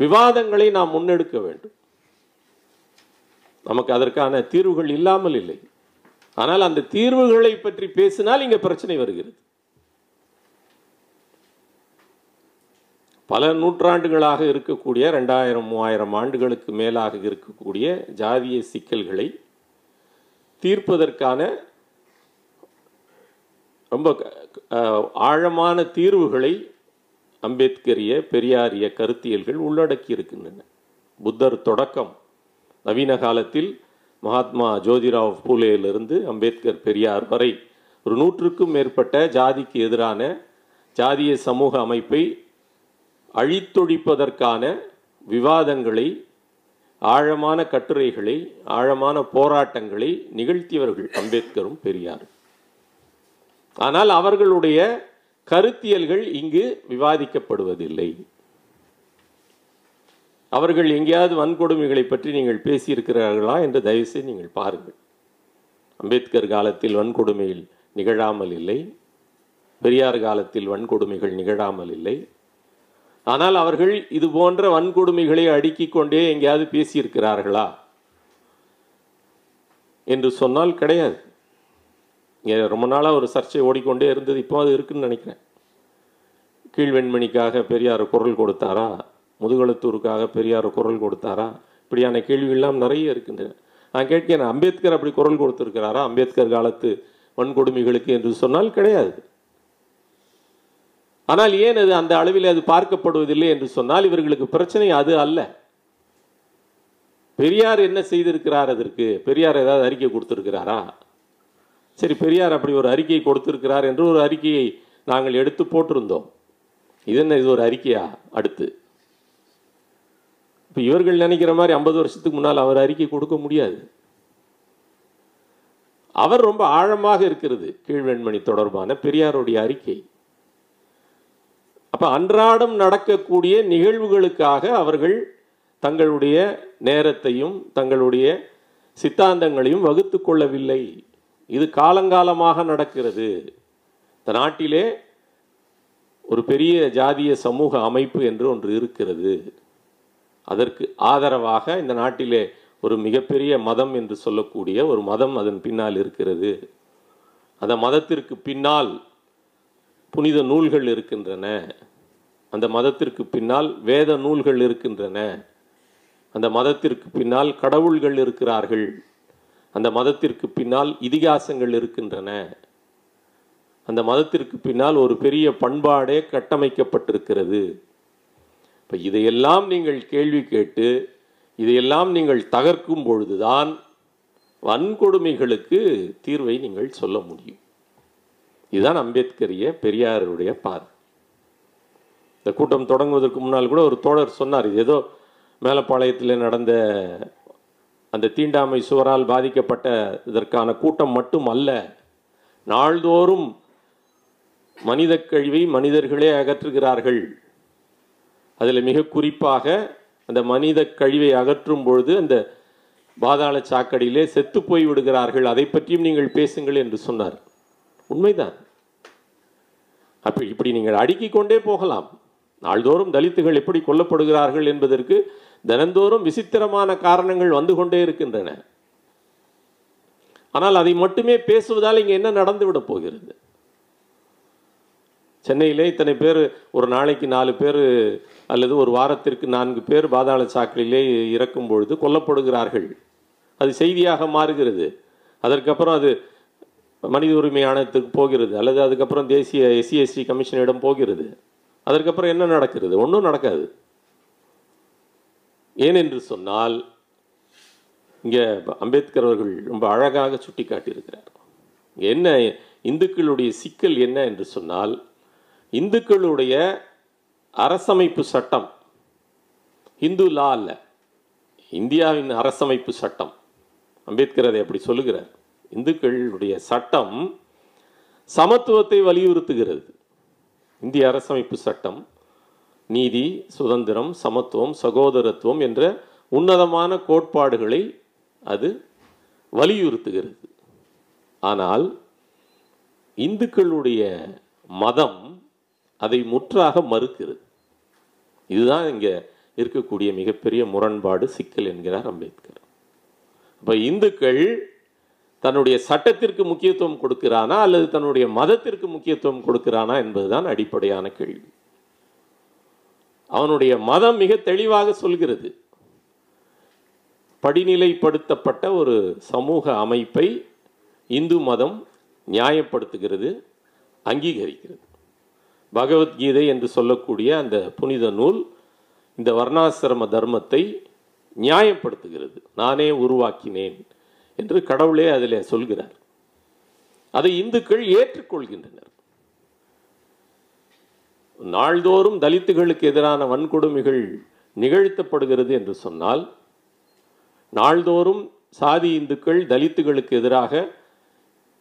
விவாதங்களை நாம் முன்னெடுக்க வேண்டும். நமக்கு அதற்கான தீர்வுகள் இல்லாமல் இல்லை. ஆனால் அந்த தீர்வுகளை பற்றி பேசினால் இங்க பிரச்சனை வருகிறது. பல நூற்றாண்டுகளாக இருக்கக்கூடிய ரெண்டாயிரம் மூவாயிரம் ஆண்டுகளுக்கு மேலாக இருக்கக்கூடிய ஜாதிய சிக்கல்களை தீர்ப்பதற்கான ரொம்ப ஆழமான தீர்வுகளை அம்பேத்கரிய பெரியாரிய கருத்தியல்கள் உள்ளடக்கி இருக்கின்றன புத்தர் தொடக்கம். நவீன காலத்தில் மகாத்மா ஜோதிராவ் பூலேயிலிருந்து அம்பேத்கர் பெரியார் வரை ஒரு நூற்றுக்கும் மேற்பட்ட ஜாதிக்கு எதிரான ஜாதிய சமூக அமைப்பை அழித்தொழிப்பதற்கான விவாதங்களை ஆழமான கட்டுரைகளை ஆழமான போராட்டங்களை நிகழ்த்தியவர்கள் அம்பேத்கரும் பெரியாரும். ஆனால் அவர்களுடைய கருத்தியல்கள் இங்கு விவாதிக்கப்படுவதில்லை. அவர்கள் எங்கேயாவது வன்கொடுமைகளை பற்றி நீங்கள் பேசியிருக்கிறார்களா என்று தயவுசெய்து நீங்கள் பாருங்கள். அம்பேத்கர் காலத்தில் வன்கொடுமையில் நிகழாமல் இல்லை. பெரியார் காலத்தில் வன்கொடுமைகள் நிகழாமல் இல்லை. ஆனால் அவர்கள் இது போன்ற வன்கொடுமைகளை அடுக்கிக் கொண்டே எங்கேயாவது பேசியிருக்கிறார்களா? என்று சொன்னால் கிடையாது. ரொம்ப நாளாக ஒரு சர்ச்சை ஓடிக்கொண்டே இருந்தது இப்போ அது இருக்குன்னு நினைக்கிறேன். கீழ்வெண்மணிக்காக பெரியார் குரல் கொடுத்தாரா? முதுகலத்தூருக்காக பெரியார் குரல் கொடுத்தாரா? இப்படியான கேள்விகள்லாம் நிறைய இருக்கின்றன. நான் கேட்கிறேன் அம்பேத்கர் அப்படி குரல் கொடுத்துருக்கிறாரா? அம்பேத்கர் காலத்து வன்கொடுமைகளுக்கு என்று சொன்னால் கிடையாது. ஆனால் ஏன் அது அந்த அளவில் அது பார்க்கப்படுவதில்லை என்று சொன்னால் இவர்களுக்கு பிரச்சனை அது அல்ல. பெரியார் என்ன செய்திருக்கிறார் அதற்கு? பெரியார் ஏதாவது அறிக்கை கொடுத்துருக்கிறாரா? சரி பெரியார் அப்படி ஒரு அறிக்கை கொடுத்துருக்கிறார் என்று ஒரு அறிக்கையை நாங்கள் எடுத்து போட்டிருந்தோம். இது என்ன இது ஒரு அறிக்கையா? அடுத்து. இப்போ இவர்கள் நினைக்கிற மாதிரி ஐம்பது வருஷத்துக்கு முன்னால் அவர் அறிக்கை கொடுக்க முடியாது. அவர் ரொம்ப ஆழமாக இருக்கிறது கீழ்வெண்மணி தொடர்பான பெரியாருடைய அறிக்கை. அப்போ அன்றாடம் நடக்கக்கூடிய நிகழ்வுகளுக்காக அவர்கள் தங்களுடைய நேரத்தையும் தங்களுடைய சித்தாந்தங்களையும் வகுத்து கொள்ளவில்லை. இது காலங்காலமாக நடக்கிறது. இந்த நாட்டிலே ஒரு பெரிய ஜாதிய சமூக அமைப்பு என்று ஒன்று இருக்கிறது. அதற்கு ஆதரவாக இந்த நாட்டிலே ஒரு மிகப்பெரிய மதம் என்று சொல்லக்கூடிய ஒரு மதம் அதன் பின்னால் இருக்கிறது. அந்த மதத்திற்கு பின்னால் புனித நூல்கள் இருக்கின்றன. அந்த மதத்திற்கு பின்னால் வேத நூல்கள் இருக்கின்றன. அந்த மதத்திற்கு பின்னால் கடவுள்கள் இருக்கிறார்கள். அந்த மதத்திற்கு பின்னால் இதிகாசங்கள் இருக்கின்றன. அந்த மதத்திற்கு பின்னால் ஒரு பெரிய பண்பாடே கட்டமைக்கப்பட்டிருக்கிறது. இப்போ இதையெல்லாம் நீங்கள் கேள்வி கேட்டு இதையெல்லாம் நீங்கள் தகர்க்கும் பொழுதுதான் வன்கொடுமைகளுக்கு தீர்வை நீங்கள் சொல்ல முடியும். இதுதான் அம்பேத்கரிய பெரியாருடைய பார்வை இந்த கூட்டம் தொடங்குவதற்கு முன்னால் கூட ஒரு தோழர் சொன்னார் இது ஏதோ மேலப்பாளையத்தில் நடந்த அந்த தீண்டாமை சுவரால் பாதிக்கப்பட்ட இதற்கான கூட்டம் மட்டும் அல்ல நாள்தோறும் மனித கழிவை மனிதர்களே அகற்றுகிறார்கள். அதில் மிக குறிப்பாக அந்த மனித கழிவை அகற்றும் பொழுது அந்த பாதாள சாக்கடியிலே செத்து போய் விடுகிறார்கள் அதை பற்றியும் நீங்கள் பேசுங்கள் என்று சொன்னார். உண்மைதான். அப்படி இப்படி நீங்கள் அடுக்கிக் கொண்டே போகலாம். நாள்தோறும் தலித்துகள் எப்படி கொல்லப்படுகிறார்கள் என்பதற்கு தினந்தோறும் விசித்திரமான காரணங்கள் வந்து கொண்டே இருக்கின்றன. ஆனால் அதை மட்டுமே பேசுவதால் இங்கே என்ன நடந்து போகிறது? சென்னையிலே இத்தனை பேர் ஒரு நாளைக்கு நாலு பேர் அல்லது ஒரு வாரத்திற்கு நான்கு பேர் பாதாள சாக்கடையிலே இறக்கும் பொழுது கொல்லப்படுகிறார்கள். அது செய்தியாக மாறுகிறது. அதற்கப்புறம் அது மனித உரிமை ஆணையத்துக்கு போகிறது அல்லது அதுக்கப்புறம் தேசிய எஸ்சி எஸ்டி கமிஷனிடம் போகிறது. அதற்கப்புறம் என்ன நடக்கிறது? ஒன்றும் நடக்காது. ஏனென்று சொன்னால் இங்கே அம்பேத்கர் அவர்கள் ரொம்ப அழகாக சுட்டி காட்டியிருக்கிறார் என்ன இந்துக்களுடைய சிக்கல் என்ன என்று சொன்னால் இந்துக்களுடைய அரசமைப்பு சட்டம் இந்து லா அல்ல இந்தியாவின் அரசமைப்பு சட்டம். அம்பேத்கர் அதை அப்படி சொல்லுகிறார். இந்துக்களுடைய சட்டம் சமத்துவத்தை வலியுறுத்துகிறது. இந்திய அரசமைப்பு சட்டம் நீதி சுதந்திரம் சமத்துவம் சகோதரத்துவம் என்ற உன்னதமான கோட்பாடுகளை அது வலியுறுத்துகிறது. ஆனால் இந்துக்களுடைய மதம் அதை முற்றாக மறுக்கிறது. இதுதான் இங்கே இருக்கக்கூடிய மிகப்பெரிய முரண்பாடு சிக்கல் என்கிறார் அம்பேத்கர். அப்போ இந்துக்கள் தன்னுடைய சட்டத்திற்கு முக்கியத்துவம் கொடுக்கிறானா அல்லது தன்னுடைய மதத்திற்கு முக்கியத்துவம் கொடுக்கிறானா என்பதுதான் அடிப்படையான கேள்வி. அவனுடைய மதம் மிக தெளிவாக சொல்கிறது. படிநிலைப்படுத்தப்பட்ட ஒரு சமூக அமைப்பை இந்து மதம் நியாயப்படுத்துகிறது அங்கீகரிக்கிறது. பகவத்கீதை என்று சொல்லக்கூடிய அந்த புனித நூல் இந்த வர்ணாசிரம தர்மத்தை நியாயப்படுத்துகிறது. நானே உருவாக்கினேன். என்று கடவுளே அதில் சொல்கிறார். அதை இந்துக்கள் ஏற்றுக்கொள்கின்றனர். நாள்தோறும் தலித்துகளுக்கு எதிரான வன்கொடுமைகள் நிகழ்த்தப்படுகிறது என்று சொன்னால் நாள்தோறும் சாதி இந்துக்கள் தலித்துகளுக்கு எதிராக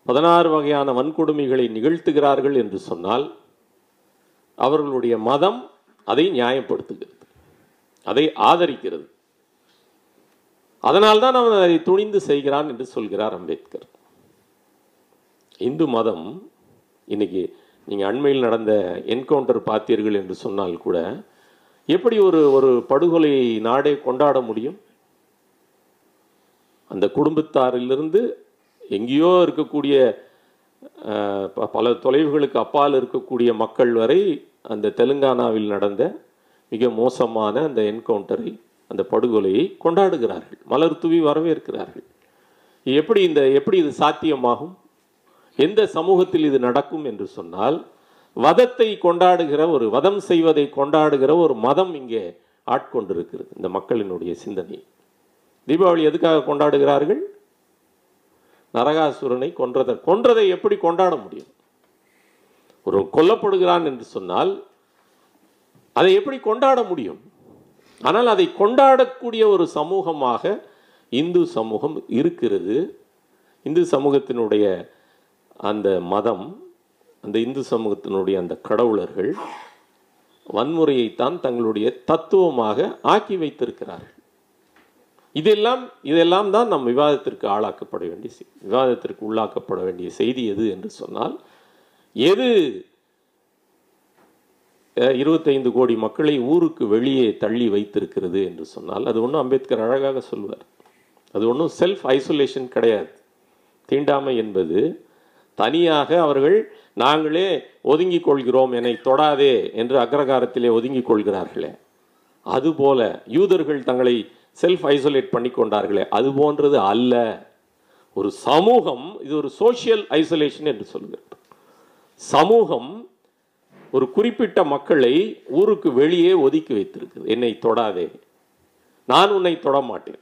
பதினாறு வகையான வன்கொடுமைகளை நிகழ்த்துகிறார்கள் என்று சொன்னால் அவர்களுடைய மதம் அதை நியாயப்படுத்துகிறது. அதை ஆதரிக்கிறது. அதனால்தான் அவன் அதை துணிந்து செய்கிறான் என்று சொல்கிறார் அம்பேத்கர். இந்து மதம் இன்னைக்கு நீங்கள் அண்மையில் நடந்த என்கவுண்டர் பார்த்தீர்கள் என்று சொன்னால் கூட எப்படி ஒரு ஒரு படுகொலை நாடே கொண்டாட முடியும்? அந்த குடும்பத்தாரிலிருந்து எங்கேயோ இருக்கக்கூடிய ப- பல தொலைவுகளுக்கு அப்பால் இருக்கக்கூடிய மக்கள் வரை அந்த தெலுங்கானாவில் நடந்த மிக மோசமான அந்த என்கவுண்டரை அந்த படுகொலையை கொண்டாடுகிறார்கள் மலர் தூவி வரவேற்கிறார்கள். எப்படி இந்த எப்படி இது சாத்தியமாகும்? எந்த சமூகத்தில் இது நடக்கும் என்று சொன்னால் வதத்தை கொண்டாடுகிற ஒரு வதம் செய்வதை கொண்டாடுகிற ஒரு மதம் இங்கே ஆட்கொண்டிருக்கிறது இந்த மக்களினுடைய சிந்தனை. தீபாவளி எதுக்காக கொண்டாடுகிறார்கள்? நரகாசுரனை கொன்றதை கொன்றதை எப்படி கொண்டாட முடியும்? ஒரு கொல்லப்படுகிறான் என்று சொன்னால் அதை எப்படி கொண்டாட முடியும்? ஆனால் அதை கொண்டாடக்கூடிய ஒரு சமூகமாக இந்து சமூகம் இருக்கிறது. இந்து சமூகத்தினுடைய அந்த மதம் அந்த இந்து சமூகத்தினுடைய அந்த கடவுளர்கள் வன்முறையைத்தான் தங்களுடைய தத்துவமாக ஆக்கி வைத்திருக்கிறார்கள். இதெல்லாம் இதெல்லாம் தான் நம் விவாதத்திற்கு ஆளாக்கப்பட வேண்டிய விவாதத்திற்கு உள்ளாக்கப்பட வேண்டிய செய்தி எது என்று சொன்னால் எது இருபத்தைந்து கோடி மக்களை ஊருக்கு வெளியே தள்ளி வைத்திருக்கிறது என்று சொன்னால் அது ஒன்றும் அம்பேத்கர் அழகாக சொல்வார் அது ஒன்றும் செல்ஃப் ஐசோலேஷன் கிடையாது. தீண்டாமை என்பது தனியாக அவர்கள் நாங்களே ஒதுங்கிக் கொள்கிறோம் என்னை தொடாதே என்று அக்ரகாரத்திலே ஒதுங்கிக் கொள்கிறார்களே. அதுபோல யூதர்கள் தங்களை செல்ஃப் ஐசோலேட் பண்ணி கொண்டார்களே. அது போன்றது அல்ல. ஒரு சமூகம் இது ஒரு சோஷியல் ஐசோலேஷன் என்று சொல்கிறது சமூகம் ஒரு குறிப்பிட்ட மக்களை ஊருக்கு வெளியே ஒதுக்கி வைத்திருக்குது என்னை தொடாதே. நான் உன்னை தொட மாட்டேன்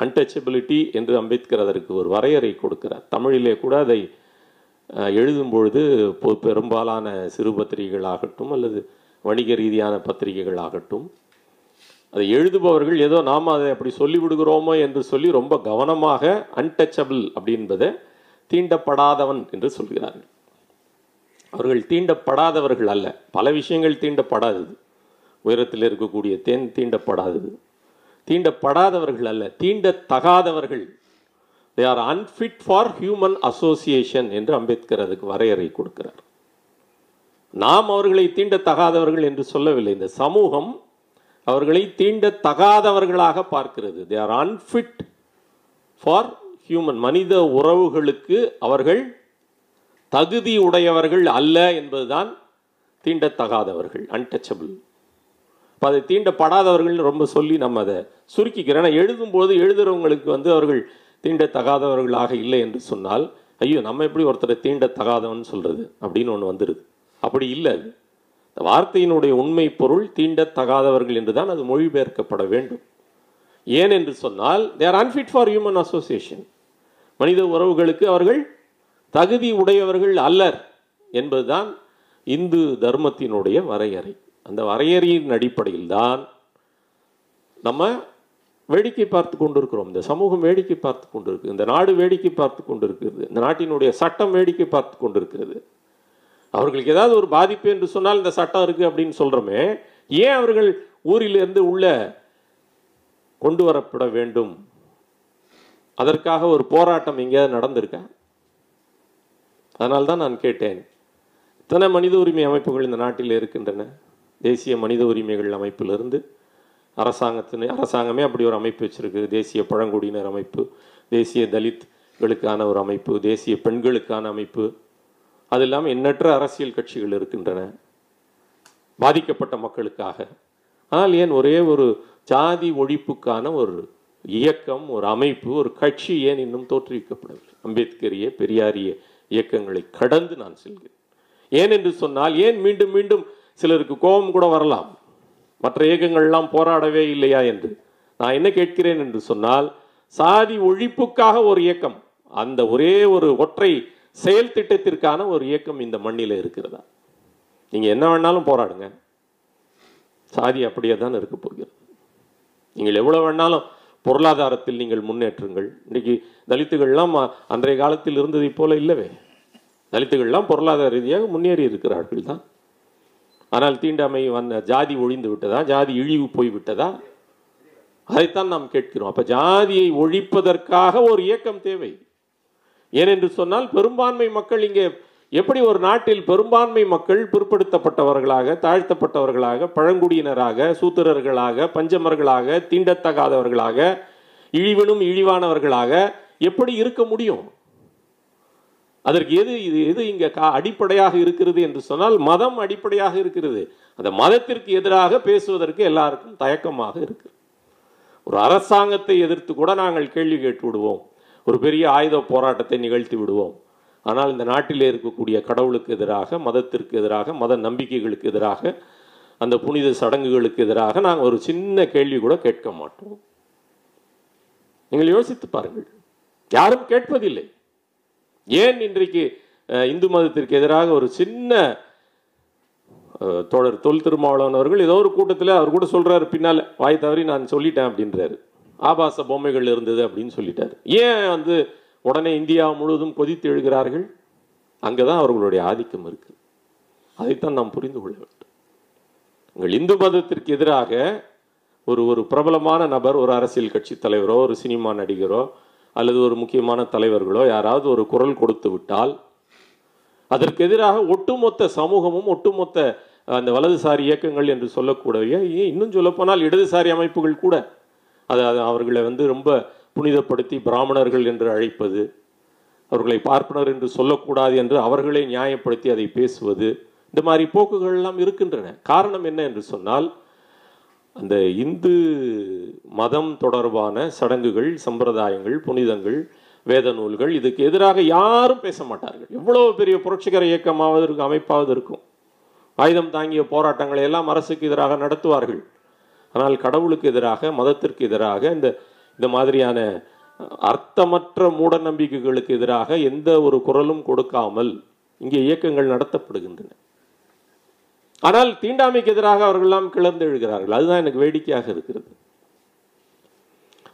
அன்டச்சபிலிட்டி என்று அம்பேத்கர் அதற்கு ஒரு வரையறை கொடுக்கிறார். தமிழிலே கூட அதை எழுதும் பொழுது பெரும்பாலான சிறு பத்திரிகைகளாகட்டும் அல்லது வணிக ரீதியான பத்திரிகைகளாகட்டும் அதை எழுதுபவர்கள் ஏதோ நாம் அதை அப்படி சொல்லி விடுகிறோமோ என்று சொல்லி ரொம்ப கவனமாக அன்டச்சபிள் அப்படின்பதை தீண்டப்படாதவன் என்று சொல்கிறார்கள். அவர்கள் தீண்டப்படாதவர்கள் அல்ல. பல விஷயங்கள் தீண்டப்படாதது. உயரத்தில் இருக்கக்கூடிய தேன் தீண்டப்படாதது. தீண்டப்படாதவர்கள் அல்ல. தீண்டத்தகாதவர்கள். They are unfit for human association என்று அம்பேத்கர் அதுக்கு வரையறை கொடுக்கிறார். நாம் அவர்களை தீண்டத்தகாதவர்கள் என்று சொல்லவில்லை. இந்த சமூகம் அவர்களை தீண்டத்தகாதவர்களாக பார்க்கிறது. They are unfit for human மனித உறவுகளுக்கு அவர்கள் தகுதி உடையவர்கள் அல்ல என்பதுதான் தீண்டத்தகாதவர்கள் அன்டச்சபிள் இப்போ அதை தீண்டப்படாதவர்கள் ரொம்ப சொல்லி நம்ம அதை சுருக்கிக்கிறோம். ஏன்னா எழுதும்போது எழுதுறவங்களுக்கு வந்து அவர்கள் தீண்டத்தகாதவர்களாக இல்லை என்று சொன்னால் ஐயோ நம்ம எப்படி ஒருத்தரை தீண்டத்தகாதவன் சொல்கிறது அப்படின்னு ஒன்று வந்துடுது அப்படி இல்லை. அது வார்த்தையினுடைய உண்மை பொருள் தீண்டத்தகாதவர்கள் என்று தான் அது மொழிபெயர்க்கப்பட வேண்டும். ஏன் என்று சொன்னால் they're unfit for human association மனித உறவுகளுக்கு அவர்கள் தகுதி உடையவர்கள் அல்லர் என்பதுதான் இந்து தர்மத்தினுடைய வரையறை. அந்த வரையறையின் அடிப்படையில் தான் நம்ம வேடிக்கை பார்த்து கொண்டிருக்கிறோம். இந்த சமூகம் வேடிக்கை பார்த்து கொண்டிருக்கு. இந்த நாடு வேடிக்கை பார்த்து கொண்டிருக்கிறது. இந்த நாட்டினுடைய சட்டம் வேடிக்கை பார்த்து கொண்டிருக்கிறது. அவர்களுக்கு ஏதாவது ஒரு பாதிப்பு என்று சொன்னால் இந்த சட்டம் இருக்குது அப்படின்னு சொல்கிறோமே ஏன் அவர்கள் ஊரிலிருந்து உள்ள கொண்டு வரப்பட வேண்டும்? அதற்காக ஒரு போராட்டம் எங்கேயாவது நடந்திருக்கா? அதனால்தான் நான் கேட்டேன் இத்தனை மனித உரிமை அமைப்புகள் இந்த நாட்டில் இருக்கின்றன? தேசிய மனித உரிமைகள் அமைப்பிலிருந்து அரசாங்கத்தின் அரசாங்கமே அப்படி ஒரு அமைப்பு வச்சுருக்கு. தேசிய பழங்குடியினர் அமைப்பு தேசிய தலித்களுக்கான ஒரு அமைப்பு தேசிய பெண்களுக்கான அமைப்பு. அது இல்லாமல் எண்ணற்ற அரசியல் கட்சிகள் இருக்கின்றன பாதிக்கப்பட்ட மக்களுக்காக. ஆனால் ஏன் ஒரே ஒரு ஜாதி ஒழிப்புக்கான ஒரு இயக்கம் ஒரு அமைப்பு ஒரு கட்சி ஏன் இன்னும் தோற்றுவிக்கப்படவில்லை? அம்பேத்கரிய பெரியாரிய இயக்கங்களை கடந்து நான் செல்கிறேன். ஏன் என்று சொன்னால் ஏன் மீண்டும் மீண்டும் சிலருக்கு கோபம் கூட வரலாம்? மற்ற இயக்கங்கள்லாம் போராடவே இல்லையா என்று? நான் என்ன கேட்கிறேன் என்று சொன்னால் சாதி ஒழிப்புக்காக ஒரு இயக்கம் அந்த ஒரே ஒரு ஒற்றை செயல் திட்டத்திற்கான ஒரு இயக்கம் இந்த மண்ணில் இருக்கிறதா? நீங்கள் என்ன வேணாலும் போராடுங்க. சாதி அப்படியே தான் இருக்க போகிறது. நீங்கள் எவ்வளோ வேணாலும் பொருளாதாரத்தில் நீங்கள் முன்னேற்றுங்கள். இன்றைக்கி தலித்துகள்லாம் அன்றைய காலத்தில் இருந்ததைப் போல இல்லவே. தலித்துகள்லாம் பொருளாதார ரீதியாக முன்னேறி இருக்கிறார்கள் தான். ஆனால் தீண்டாமை வந்த ஜாதி ஒழிந்து விட்டதா? ஜாதி இழிவு போய் விட்டதா? அதைத்தான் நாம் கேட்கிறோம். அப்போ ஜாதியை ஒழிப்பதற்காக ஒரு இயக்கம் தேவை. ஏனென்று சொன்னால் பெரும்பான்மை மக்கள் இங்கே எப்படி ஒரு நாட்டில் பெரும்பான்மை மக்கள் பிற்படுத்தப்பட்டவர்களாக தாழ்த்தப்பட்டவர்களாக பழங்குடியினராக சூத்திரர்களாக பஞ்சமர்களாக தீண்டத்தகாதவர்களாக இழிவனும் இழிவானவர்களாக எப்படி இருக்க முடியும்? அதற்கு எது இது எது இங்கே கா- அடிப்படையாக இருக்கிறது என்று சொன்னால் மதம் அடிப்படையாக இருக்கிறது. அந்த மதத்திற்கு எதிராக பேசுவதற்கு எல்லாருக்கும் தயக்கமாக இருக்கு. ஒரு அரசாங்கத்தை எதிர்த்து கூட நாங்கள் கேள்வி கேட்டு விடுவோம். ஒரு பெரிய ஆயுத போராட்டத்தை நிகழ்த்தி விடுவோம். ஆனால் இந்த நாட்டிலே இருக்கக்கூடிய கடவுளுக்கு எதிராக மதத்திற்கு எதிராக மத நம்பிக்கைகளுக்கு எதிராக அந்த புனித சடங்குகளுக்கு எதிராக நாங்கள் ஒரு சின்ன கேள்வி கூட கேட்க மாட்டோம். நீங்கள் யோசித்து பாருங்கள். யாரும் கேட்பதில்லை. ஏன் இன்றைக்கு இந்து மதத்திற்கு எதிராக ஒரு சின்ன அஹ், தோழர் தொல் திருமாவளவன் அவர்கள் ஏதோ ஒரு கூட்டத்தில் அவர் கூட சொல்றாரு பின்னால் வாய் தவறி நான் சொல்லிட்டேன் அப்படின்றாரு. ஆபாச பொம்மைகள் இருந்தது அப்படின்னு சொல்லிட்டார். ஏன் வந்து உடனே இந்தியா முழுவதும் கொதித்து எழுகிறார்கள். அங்கே தான் அவர்களுடைய ஆதிக்கம் இருக்கு. அதைத்தான் நாம் புரிந்து கொள்ள வேண்டும். உங்கள் இந்து மதத்திற்கு எதிராக ஒரு ஒரு பிரபலமான நபர் ஒரு அரசியல் கட்சி தலைவரோ ஒரு சினிமா நடிகரோ அல்லது ஒரு முக்கியமான தலைவர்களோ யாராவது ஒரு குரல் கொடுத்து விட்டால் அதற்கு எதிராக ஒட்டுமொத்த சமூகமும் ஒட்டுமொத்த அந்த வலதுசாரி இயக்கங்கள் என்று சொல்லக்கூடிய ஏன் இன்னும் சொல்லப்போனால் இடதுசாரி அமைப்புகள் கூட அது அது அவர்களை வந்து ரொம்ப புனிதப்படுத்தி பிராமணர்கள் என்று அழைப்பது அவர்களை பார்ப்பனர் என்று சொல்லக்கூடாது என்று அவர்களே நியாயப்படுத்தி அதை பேசுவது இந்த மாதிரி போக்குகள் எல்லாம் இருக்கின்றன. காரணம் என்ன என்று சொன்னால் அந்த இந்து மதம் தொடர்பான சடங்குகள் சம்பிரதாயங்கள் புனிதங்கள் வேத நூல்கள் இதுக்கு எதிராக யாரும் பேச மாட்டார்கள். எவ்வளோ பெரிய புரட்சிகர இயக்கமாவது இருக்கும் அமைப்பாவது இருக்கும். ஆயுதம் தாங்கிய போராட்டங்களை எல்லாம் அரசுக்கு எதிராக நடத்துவார்கள். ஆனால் கடவுளுக்கு எதிராக மதத்திற்கு எதிராக இந்த இந்த மாதிரியான அர்த்தமற்ற மூட நம்பிக்கைகளுக்கு எதிராக எந்த ஒரு குரலும் கொடுக்காமல் இங்கே இயக்கங்கள் நடத்தப்படுகின்றன. ஆனால் தீண்டாமைக்கு எதிராக அவர்கள் எல்லாம் கிளர்ந்து எழுகிறார்கள். அதுதான் எனக்கு வேடிக்கையாக இருக்கிறது.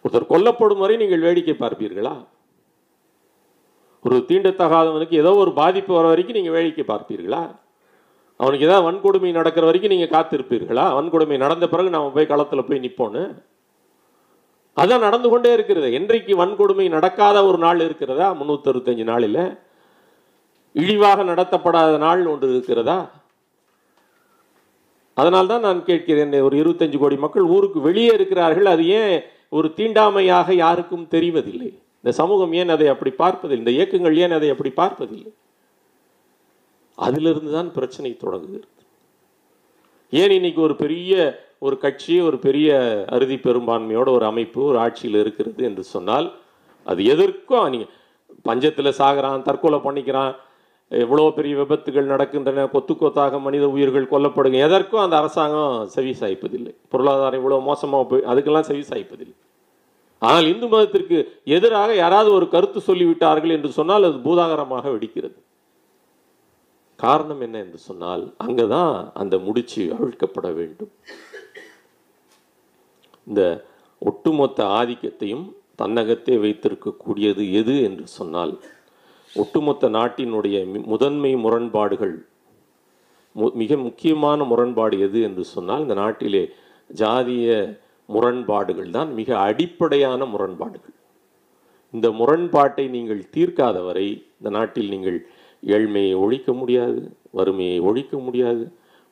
ஒருத்தர் கொல்லப்படும் வரை நீங்கள் வேடிக்கை பார்ப்பீர்களா? ஒரு தீண்டத்தகாதவனுக்கு ஏதோ ஒரு பாதிப்பு வர வரைக்கும் நீங்கள் வேடிக்கை பார்ப்பீர்களா? அவனுக்கு ஏதாவது வன்கொடுமை நடக்கிற வரைக்கும் நீங்கள் காத்திருப்பீர்களா? வன்கொடுமை நடந்த பிறகு நாம் போய் களத்தில் போய் நிற்போன்னு அதான் நடந்து கொண்டே இருக்கிறது. என்றைக்கு வன்கொடுமை நடக்காத ஒரு நாள் இருக்கிறதா? முன்னூத்தி அறுபத்தஞ்சு நாளில். இழிவாக நடத்தப்படாத நாள் ஒன்று இருக்கிறதா? அதனால்தான் நான் கேட்கிறேன் ஒரு இருபத்தஞ்சு கோடி மக்கள் ஊருக்கு வெளியே இருக்கிறார்கள். அது ஏன் ஒரு தீண்டாமையாக யாருக்கும் தெரிவதில்லை? இந்த சமூகம் ஏன் அதை அப்படி பார்ப்பதில்லை? இந்த இயக்கங்கள் ஏன் அதை அப்படி பார்ப்பதில்லை? அதிலிருந்து தான் பிரச்சனை தொடங்குகிறது. ஏன் இன்னைக்கு ஒரு பெரிய ஒரு கட்சி ஒரு பெரிய அறுதி பெரும்பான்மையோட ஒரு அமைப்பு ஒரு ஆட்சியில் இருக்கிறது என்று சொன்னால் அது எதற்கும் நீங்கள் பஞ்சத்துல சாகுறான் தற்கொலை பண்ணிக்கிறான் எவ்வளோ பெரிய விபத்துகள் நடக்கின்றன கொத்து கொத்தாக மனித உயிர்கள் கொல்லப்படுங்க எதற்கும் அந்த அரசாங்கம் செவி சாய்ப்பதில்லை. பொருளாதாரம் இவ்வளோ மோசமாக போய் அதுக்கெல்லாம் செவி சாய்ப்பதில்லை. ஆனால் இந்து மதத்திற்கு எதிராக யாராவது ஒரு கருத்து சொல்லிவிட்டார்கள் என்று சொன்னால் அது பூதாகரமாக வெடிக்கிறது. காரணம் என்ன என்று சொன்னால் அங்கதான் அந்த முடிச்சு அழுக்கப்பட வேண்டும். இந்த ஒட்டுமொத்த ஆதிக்கத்தையும் தன்னகத்தே வைத்திருக்கக்கூடியது எது என்று சொன்னால் ஒட்டுமொத்த நாட்டினுடைய முதன்மை முரண்பாடுகள் மு- மிக முக்கியமான முரண்பாடு எது என்று சொன்னால் இந்த நாட்டிலே ஜாதிய முரண்பாடுகள் தான் மிக அடிப்படையான முரண்பாடுகள். இந்த முரண்பாட்டை நீங்கள் தீர்க்காத வரை இந்த நாட்டில் நீங்கள் ஏழ்மையை ஒழிக்க முடியாது வறுமையை ஒழிக்க முடியாது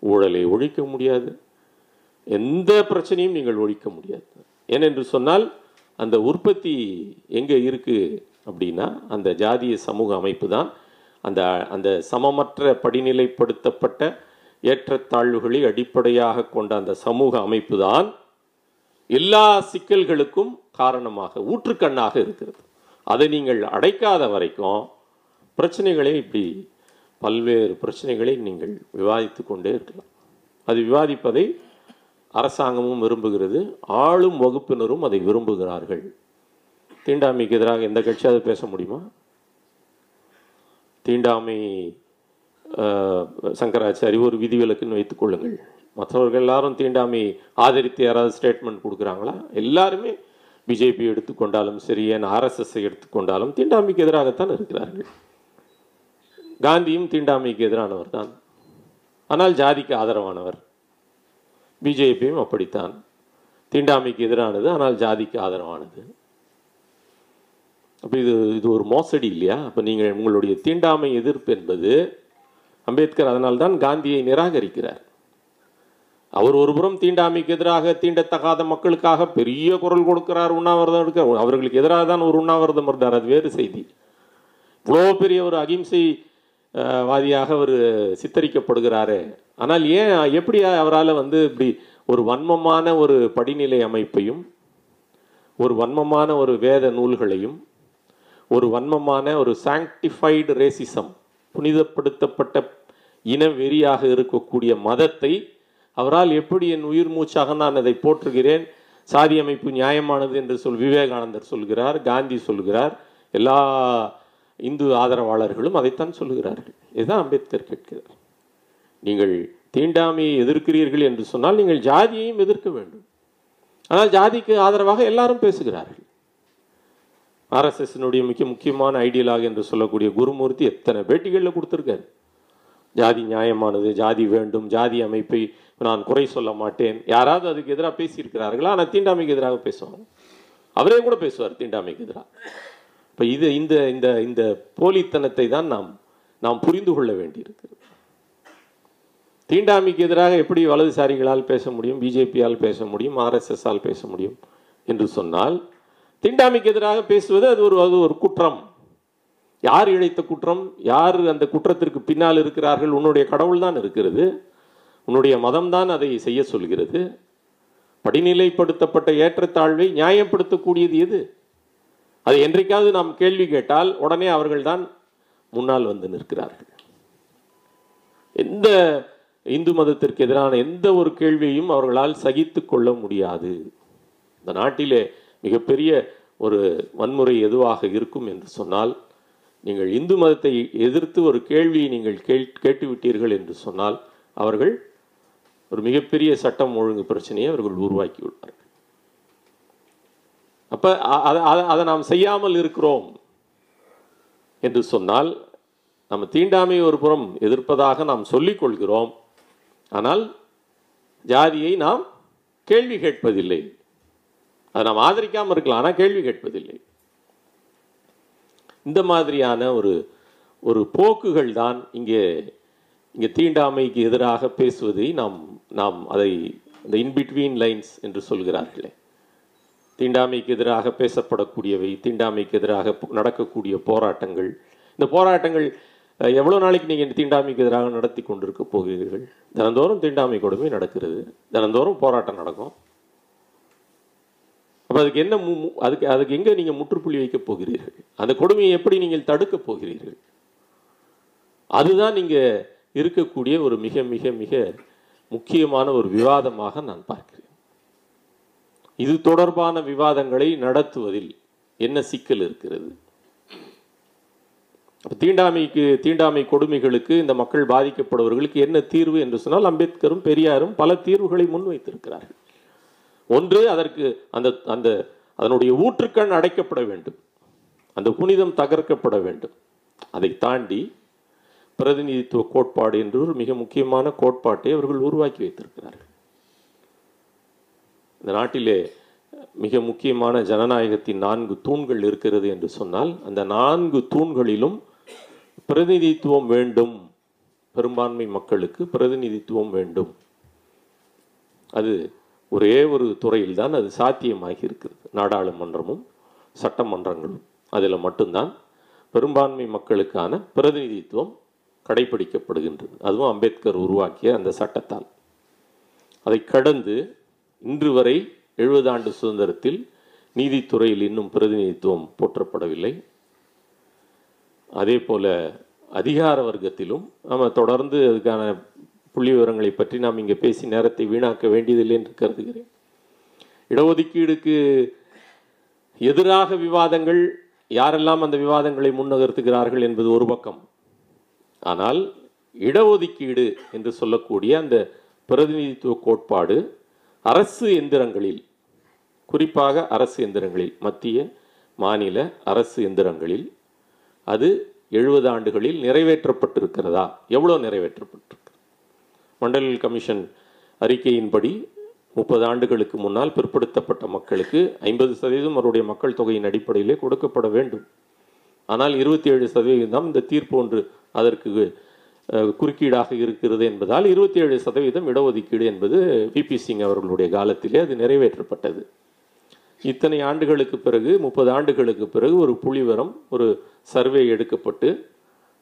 ஊழலை ஒழிக்க முடியாது எந்த பிரச்சனையும் நீங்கள் ஒழிக்க முடியாது. ஏனென்று சொன்னால் அந்த உற்பத்தி எங்கே இருக்குது அப்படின்னா அந்த ஜாதிய சமூக அமைப்பு தான். அந்த அந்த சமமற்ற படிநிலைப்படுத்தப்பட்ட ஏற்றத்தாழ்வுகளை அடிப்படையாக கொண்ட அந்த சமூக அமைப்பு தான் எல்லா சிக்கல்களுக்கும் காரணமாக ஊற்றுக்கண்ணாக இருக்கிறது. அதை நீங்கள் அடைக்காத வரைக்கும் பிரச்சனைகளை இப்படி பல்வேறு பிரச்சனைகளை நீங்கள் விவாதித்து கொண்டே இருக்கலாம். அது விவாதிப்பதை அரசாங்கமும் விரும்புகிறது. ஆளும் வகுப்பினரும் அதை விரும்புகிறார்கள். தீண்டாமைக்கு எதிராக எந்த கட்சியாவது பேச முடியுமா? தீண்டாமை சங்கராச்சாரி ஒரு விதிவிலக்குன்னு வைத்துக் கொள்ளுங்கள். மற்றவர்கள் எல்லாரும் தீண்டாமை ஆதரித்து யாராவது ஸ்டேட்மெண்ட் கொடுக்குறாங்களா? எல்லாருமே பிஜேபி எடுத்துக்கொண்டாலும் சரி என் ஆர்எஸ்எஸ்ஐ எடுத்துக்கொண்டாலும் தீண்டாமைக்கு எதிராகத்தான் இருக்கிறார்கள். காந்தியும் தீண்டாமைக்கு எதிரானவர் தான். ஆனால் ஜாதிக்கு ஆதரவானவர். பிஜேபியும் அப்படித்தான். தீண்டாமைக்கு எதிரானது ஆனால் ஜாதிக்கு ஆதரவானது. அப்போ இது இது ஒரு மோசடி இல்லையா? அப்போ நீங்கள் உங்களுடைய தீண்டாமை எதிர்ப்பு என்பது அம்பேத்கர் அதனால்தான் காந்தியை நிராகரிக்கிறார். அவர் ஒருபுறம் தீண்டாமைக்கு எதிராக தீண்டத்தகாத மக்களுக்காக பெரிய குரல் கொடுக்கிறார் உண்ணாவிரதம் எடுக்கிறார். அவர்களுக்கு எதிராக தான் ஒரு உண்ணாவிரதம் இருந்தார். அது வேறு செய்தி. இவ்வளோ பெரிய ஒரு அகிம்சை வாதியாக அவர் சித்தரிக்கப்படுகிறாரே. ஆனால் ஏன் எப்படி அவரால் வந்து இப்படி ஒரு வன்மமான ஒரு படிநிலை அமைப்பையும் ஒரு வன்மமான ஒரு வேத நூல்களையும் ஒரு வன்மமான ஒரு சாங்டிஃபைடு ரேசிசம் புனிதப்படுத்தப்பட்ட இன வெறியாக இருக்கக்கூடிய மதத்தை அவரால் எப்படி என் உயிர் மூச்சாக நான் அதை போற்றுகிறேன்? சாதி அமைப்பு நியாயமானது என்று சொல் விவேகானந்தர் சொல்கிறார் காந்தி சொல்கிறார் எல்லா இந்து ஆதரவாளர்களும் அதைத்தான் சொல்லுகிறார்கள் இதுதான் அம்பேத்கர் கேட்கிறார். நீங்கள் தீண்டாமையை எதிர்க்கிறீர்கள் என்று சொன்னால் நீங்கள் ஜாதியையும் எதிர்க்க வேண்டும். ஆனால் ஜாதிக்கு ஆதரவாக எல்லாரும் பேசுகிறார்கள். ஆர்எஸ்எஸ்னுடைய மிக முக்கியமான ஐடியலாக என்று சொல்லக்கூடிய குருமூர்த்தி எத்தனை பேட்டிகளில் கொடுத்துருக்காரு. ஜாதி நியாயமானது ஜாதி வேண்டும் ஜாதி அமைப்பை நான் குறை சொல்ல மாட்டேன். யாராவது அதுக்கு எதிராக பேசியிருக்கிறார்களா? ஆனால் தீண்டாமைக்கு எதிராக பேசுவாங்க அவரே கூட பேசுவார் தீண்டாமைக்கு எதிராக. இப்போ இது இந்த இந்த இந்த போலித்தனத்தை தான் நாம் நாம் புரிந்து கொள்ள வேண்டியிருக்கிறது தீண்டாமைக்கு எதிராக எப்படி வலதுசாரிகளால் பேச முடியும் பிஜேபியால் பேச முடியும் ஆர்எஸ்எஸ்ஸால் பேச முடியும் என்று சொன்னால் தீண்டாமைக்கு எதிராக பேசுவது அது ஒரு அது ஒரு குற்றம். யார் இழைத்த குற்றம் யார் அந்த குற்றத்திற்கு பின்னால் இருக்கிறார்கள் உன்னுடைய கடவுள் தான் இருக்கிறது உன்னுடைய மதம் தான் அதை செய்ய சொல்கிறது. படிநிலைப்படுத்தப்பட்ட ஏற்றத்தாழ்வை நியாயப்படுத்தக்கூடியது எது? அதை என்றைக்காவது நாம் கேள்வி கேட்டால் உடனே அவர்கள்தான் முன்னால் வந்து நிற்கிறார்கள். எந்த இந்து மதத்திற்கு எதிரான எந்த ஒரு கேள்வியையும் அவர்களால் சகித்து கொள்ள முடியாது. இந்த நாட்டிலே மிகப்பெரிய ஒரு வன்முறை எதுவாக இருக்கும் என்று சொன்னால் நீங்கள் இந்து மதத்தை எதிர்த்து ஒரு கேள்வியை நீங்கள் கேள் கேட்டுவிட்டீர்கள் என்று சொன்னால் அவர்கள் ஒரு மிகப்பெரிய சட்டம் ஒழுங்கு பிரச்சனையை அவர்கள் உருவாக்கி விட்டார்கள் அப்போ அதை அதை நாம் செய்யாமல் இருக்கிறோம் என்று சொன்னால் நம்ம தீண்டாமை ஒரு புறம் எதிர்ப்பதாக நாம் சொல்லிக்கொள்கிறோம் ஆனால் ஜாதியை நாம் கேள்வி கேட்பதில்லை. அதை நாம் ஆதரிக்காமல் இருக்கலாம் ஆனால் கேள்வி கேட்பதில்லை. இந்த மாதிரியான ஒரு ஒரு போக்குகள் தான் இங்கே இங்கே தீண்டாமைக்கு எதிராக பேசுவதை நாம் நாம் அதை இந்த இன்பிட்வீன் லைன்ஸ் என்று சொல்கிறார்களே. தீண்டாமைக்கு எதிராக பேசப்படக்கூடியவை தீண்டாமைக்கு எதிராக நடக்கக்கூடிய போராட்டங்கள். இந்த போராட்டங்கள் எவ்வளோ நாளைக்கு நீங்கள் தீண்டாமைக்கு எதிராக நடத்தி கொண்டிருக்க போகிறீர்கள்? தினந்தோறும் தீண்டாமை கொடுமை நடக்கிறது. தினந்தோறும் போராட்டம் நடக்கும். அப்போ அதுக்கு என்ன அதுக்கு அதுக்கு எங்கே நீங்கள் முற்றுப்புள்ளி வைக்க போகிறீர்கள்? அந்த கொடுமையை எப்படி நீங்கள் தடுக்கப் போகிறீர்கள்? அதுதான் நீங்கள் இருக்கக்கூடிய ஒரு மிக மிக மிக முக்கியமான ஒரு விவாதமாக நான் பார்க்கிறேன். இது தொடர்பான விவாதங்களை நடத்துவதில் என்ன சிக்கல் இருக்கிறது? தீண்டாமைக்கு தீண்டாமை கொடுமைகளுக்கு இந்த மக்கள் பாதிக்கப்படுபவர்களுக்கு என்ன தீர்வு என்று சொன்னால் அம்பேத்கரும் பெரியாரும் பல தீர்வுகளை முன்வைத்திருக்கிறார்கள். ஒன்று அதற்கு அந்த அந்த அதனுடைய ஊற்றுக்கண் அடைக்கப்பட வேண்டும். அந்த புனிதம் தகர்க்கப்பட வேண்டும். அதை தாண்டி பிரதிநிதித்துவ கோட்பாடு என்று ஒரு மிக முக்கியமான கோட்பாட்டை அவர்கள் உருவாக்கி வைத்திருக்கிறார்கள். இந்த நாட்டிலே மிக முக்கியமான ஜனநாயகத்தின் நான்கு தூண்கள் இருக்கிறது என்று சொன்னால் அந்த நான்கு தூண்களிலும் பிரதிநிதித்துவம் வேண்டும். பெரும்பான்மை மக்களுக்கு பிரதிநிதித்துவம் வேண்டும். அது ஒரே ஒரு துறையில்தான் அது சாத்தியமாகி இருக்கிறது. நாடாளுமன்றமும் சட்டமன்றங்களும் அதில் மட்டும்தான் பெரும்பான்மை மக்களுக்கான பிரதிநிதித்துவம் கடைபிடிக்கப்படுகின்றது. அதுவும் அம்பேத்கர் உருவாக்கிய அந்த சட்டத்தால். அதை கடந்து இன்று வரை எழுபது ஆண்டு சுதந்திரத்தில் நீதித்துறையில் இன்னும் பிரதிநிதித்துவம் போற்றப்படவில்லை. அதே போல அதிகார வர்க்கத்திலும் நம்ம தொடர்ந்து அதுக்கான புள்ளி விவரங்களை பற்றி நாம் இங்கே பேசி நேரத்தை வீணாக்க வேண்டியதில்லை என்று கருதுகிறேன். இடஒதுக்கீடுக்கு எதிராக விவாதங்கள் யாரெல்லாம் அந்த விவாதங்களை முன்னகர்த்துகிறார்கள் என்பது ஒரு பக்கம். ஆனால் இடஒதுக்கீடு என்று சொல்லக்கூடிய அந்த பிரதிநிதித்துவ கோட்பாடு அரசு எந்திரங்களில் குறிப்பாக அரசு எந்திரங்களில் மத்திய மாநில அரசு எந்திரங்களில் அது எழுபது ஆண்டுகளில் நிறைவேற்றப்பட்டிருக்கிறதா? எவ்வளோ நிறைவேற்றப்பட்டிருக்கு? மண்டல் கமிஷன் அறிக்கையின்படி முப்பது ஆண்டுகளுக்கு முன்னால் பிற்படுத்தப்பட்ட மக்களுக்கு ஐம்பது சதவீதம் அவருடைய மக்கள் தொகையின் அடிப்படையிலே கொடுக்கப்பட வேண்டும். ஆனால் இருபத்தி ஏழு சதவீதம் இந்த தீர்ப்பு ஒன்று அதற்கு குறுக்கீடாக இருக்கிறது என்பதால் இருபத்தி ஏழு சதவீதம் இடஒதுக்கீடு என்பது விபி சிங் அவர்களுடைய காலத்திலே அது நிறைவேற்றப்பட்டது. இத்தனை ஆண்டுகளுக்கு பிறகு முப்பது ஆண்டுகளுக்கு பிறகு ஒரு புள்ளிவரம் ஒரு சர்வே எடுக்கப்பட்டு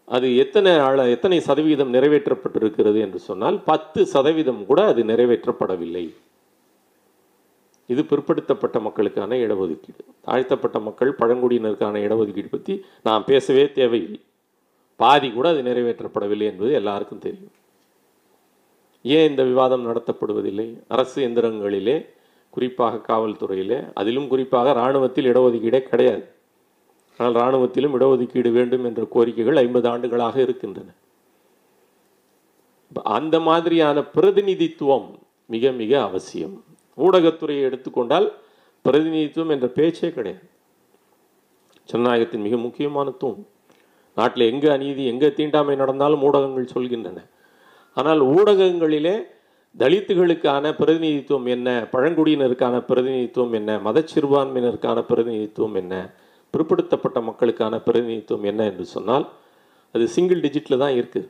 அது எத்தனை ஆள எத்தனை சதவீதம் நிறைவேற்றப்பட்டிருக்கிறது என்று சொன்னால் பத்து சதவீதம் கூட அது நிறைவேற்றப்படவில்லை. இது பிற்படுத்தப்பட்ட மக்களுக்கான இடஒதுக்கீடு. தாழ்த்தப்பட்ட மக்கள் பழங்குடியினருக்கான இடஒதுக்கீடு பற்றி நான் பேசவே தேவையில்லை. பாதி கூட அது நிறைவேற்றப்படவில்லை என்பது எல்லாருக்கும் தெரியும். ஏன் இந்த விவாதம் நடத்தப்படுவதில்லை? அரசு எந்திரங்களிலே குறிப்பாக காவல்துறையிலே அதிலும் குறிப்பாக இராணுவத்தில் இடஒதுக்கீடே கிடையாது. ஆனால் இராணுவத்திலும் இடஒதுக்கீடு வேண்டும் என்ற கோரிக்கைகள் ஐம்பது ஆண்டுகளாக இருக்கின்றன. அந்த மாதிரியான பிரதிநிதித்துவம் மிக மிக அவசியம். ஊடகத்துறையை எடுத்துக்கொண்டால் பிரதிநிதித்துவம் என்ற பேச்சே கிடையாது. ஜனநாயகத்தின் மிக முக்கியமான தூண். நாட்டில் எங்கே அநீதி எங்கே தீண்டாமை நடந்தாலும் ஊடகங்கள் சொல்கின்றன. ஆனால் ஊடகங்களிலே தலித்துகளுக்கான பிரதிநிதித்துவம் என்ன? பழங்குடியினருக்கான பிரதிநிதித்துவம் என்ன? மதச்சிறுபான்மையினருக்கான பிரதிநிதித்துவம் என்ன? பிற்படுத்தப்பட்ட மக்களுக்கான பிரதிநிதித்துவம் என்ன என்று சொன்னால் அது சிங்கிள் டிஜிட்டில் தான் இருக்குது.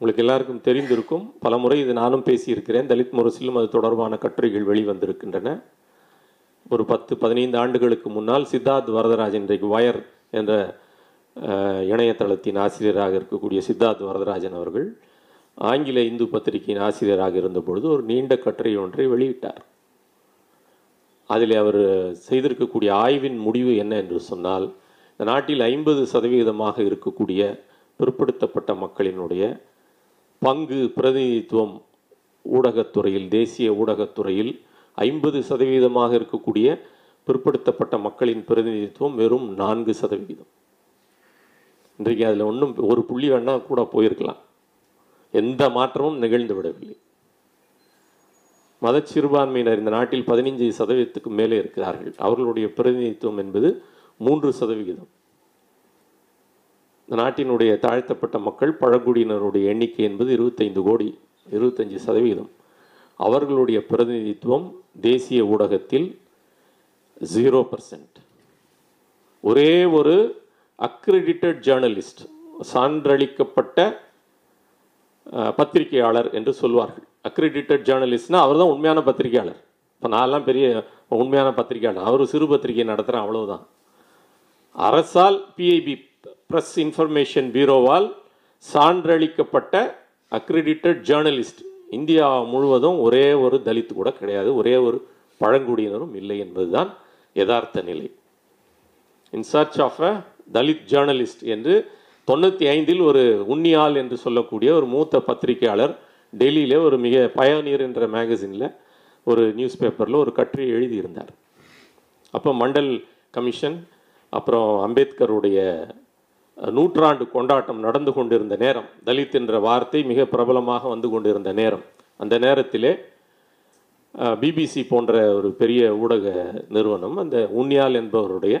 உங்களுக்கு எல்லாருக்கும் தெரிந்திருக்கும் பல முறை இது நானும் பேசியிருக்கிறேன். தலித் முரசிலும் அது தொடர்பான கட்டுரைகள் வெளிவந்திருக்கின்றன. ஒரு பத்து பதினைந்து ஆண்டுகளுக்கு முன்னால் சித்தார்த் வரதராஜன் இன்றைக்கு வயர் என்ற இணையதளத்தின் ஆசிரியராக இருக்கக்கூடிய சித்தார்த் வரதராஜன் அவர்கள் ஆங்கில இந்து பத்திரிகையின் ஆசிரியராக இருந்தபொழுது ஒரு நீண்ட கட்டுரை ஒன்றை வெளியிட்டார். அதில் அவர் செய்திருக்கக்கூடிய ஆய்வின் முடிவு என்ன என்று சொன்னால் இந்த நாட்டில் ஐம்பது சதவீதமாக இருக்கக்கூடிய பிற்படுத்தப்பட்ட மக்களினுடைய பங்கு பிரதிநிதித்துவம் ஊடகத்துறையில் தேசிய ஊடகத்துறையில் ஐம்பது சதவீதமாக இருக்கக்கூடிய பிற்படுத்தப்பட்ட மக்களின் பிரதிநிதித்துவம் வெறும் நான்கு சதவீதம் இன்றைக்கு அதில் ஒன்றும் ஒரு புள்ளி வேணால் கூட போயிருக்கலாம். எந்த மாற்றமும் நிகழ்ந்து விடவில்லை. மத சிறுபான்மையினர் இந்த நாட்டில் பதினைஞ்சு சதவீதத்துக்கு மேலே இருக்கிறார்கள். அவர்களுடைய பிரதிநிதித்துவம் என்பது மூன்று சதவிகிதம். இந்த நாட்டினுடைய தாழ்த்தப்பட்ட மக்கள் பழங்குடியினருடைய எண்ணிக்கை என்பது இருபத்தைந்து கோடி இருபத்தஞ்சு சதவீதம் அவர்களுடைய பிரதிநிதித்துவம் தேசிய ஊடகத்தில் ஜீரோ பர்சன்ட் ஒரே ஒரு அக்ரிடிட்டட் ஜேர்னலிஸ்ட் சான்றளிக்கப்பட்ட பத்திரிகையாளர் என்று சொல்வார்கள். அக்ரிடிட்டட் ஜேர்னலிஸ்ட்னா அவர் தான் உண்மையான பத்திரிகையாளர். இப்போ நான்லாம் பெரிய உண்மையான பத்திரிகையாளர். அவர் சிறு பத்திரிகை நடத்துகிறேன் அவ்வளவுதான். அரசால் பிஐபி ப்ரெஸ் இன்ஃபர்மேஷன் பியூரோவால் சான்றளிக்கப்பட்ட அக்ரிடிட்டட் ஜேர்னலிஸ்ட். இந்தியா முழுவதும் ஒரே ஒரு தலித் கூட கிடையாது. ஒரே ஒரு பழங்குடியினரும் இல்லை என்பதுதான் யதார்த்த நிலை. In search of a Dalit journalist என்று தொண்ணூற்றி ஐந்தில் ஒரு உன்னியால் என்று சொல்லக்கூடிய ஒரு மூத்த பத்திரிகையாளர் டெல்லியில் ஒரு மிக பயனீர் என்ற மேகசினில் ஒரு நியூஸ் பேப்பரில் ஒரு கட்டுரை எழுதியிருந்தார். அப்போ மண்டல் கமிஷன் அப்புறம் அம்பேத்கருடைய நூற்றாண்டு கொண்டாட்டம் நடந்து கொண்டிருந்த நேரம் தலித் என்ற வார்த்தை மிக பிரபலமாக வந்து கொண்டிருந்த நேரம். அந்த நேரத்திலே பிபிசி போன்ற ஒரு பெரிய ஊடக நிறுவனம் அந்த உன்னியால் என்பவருடைய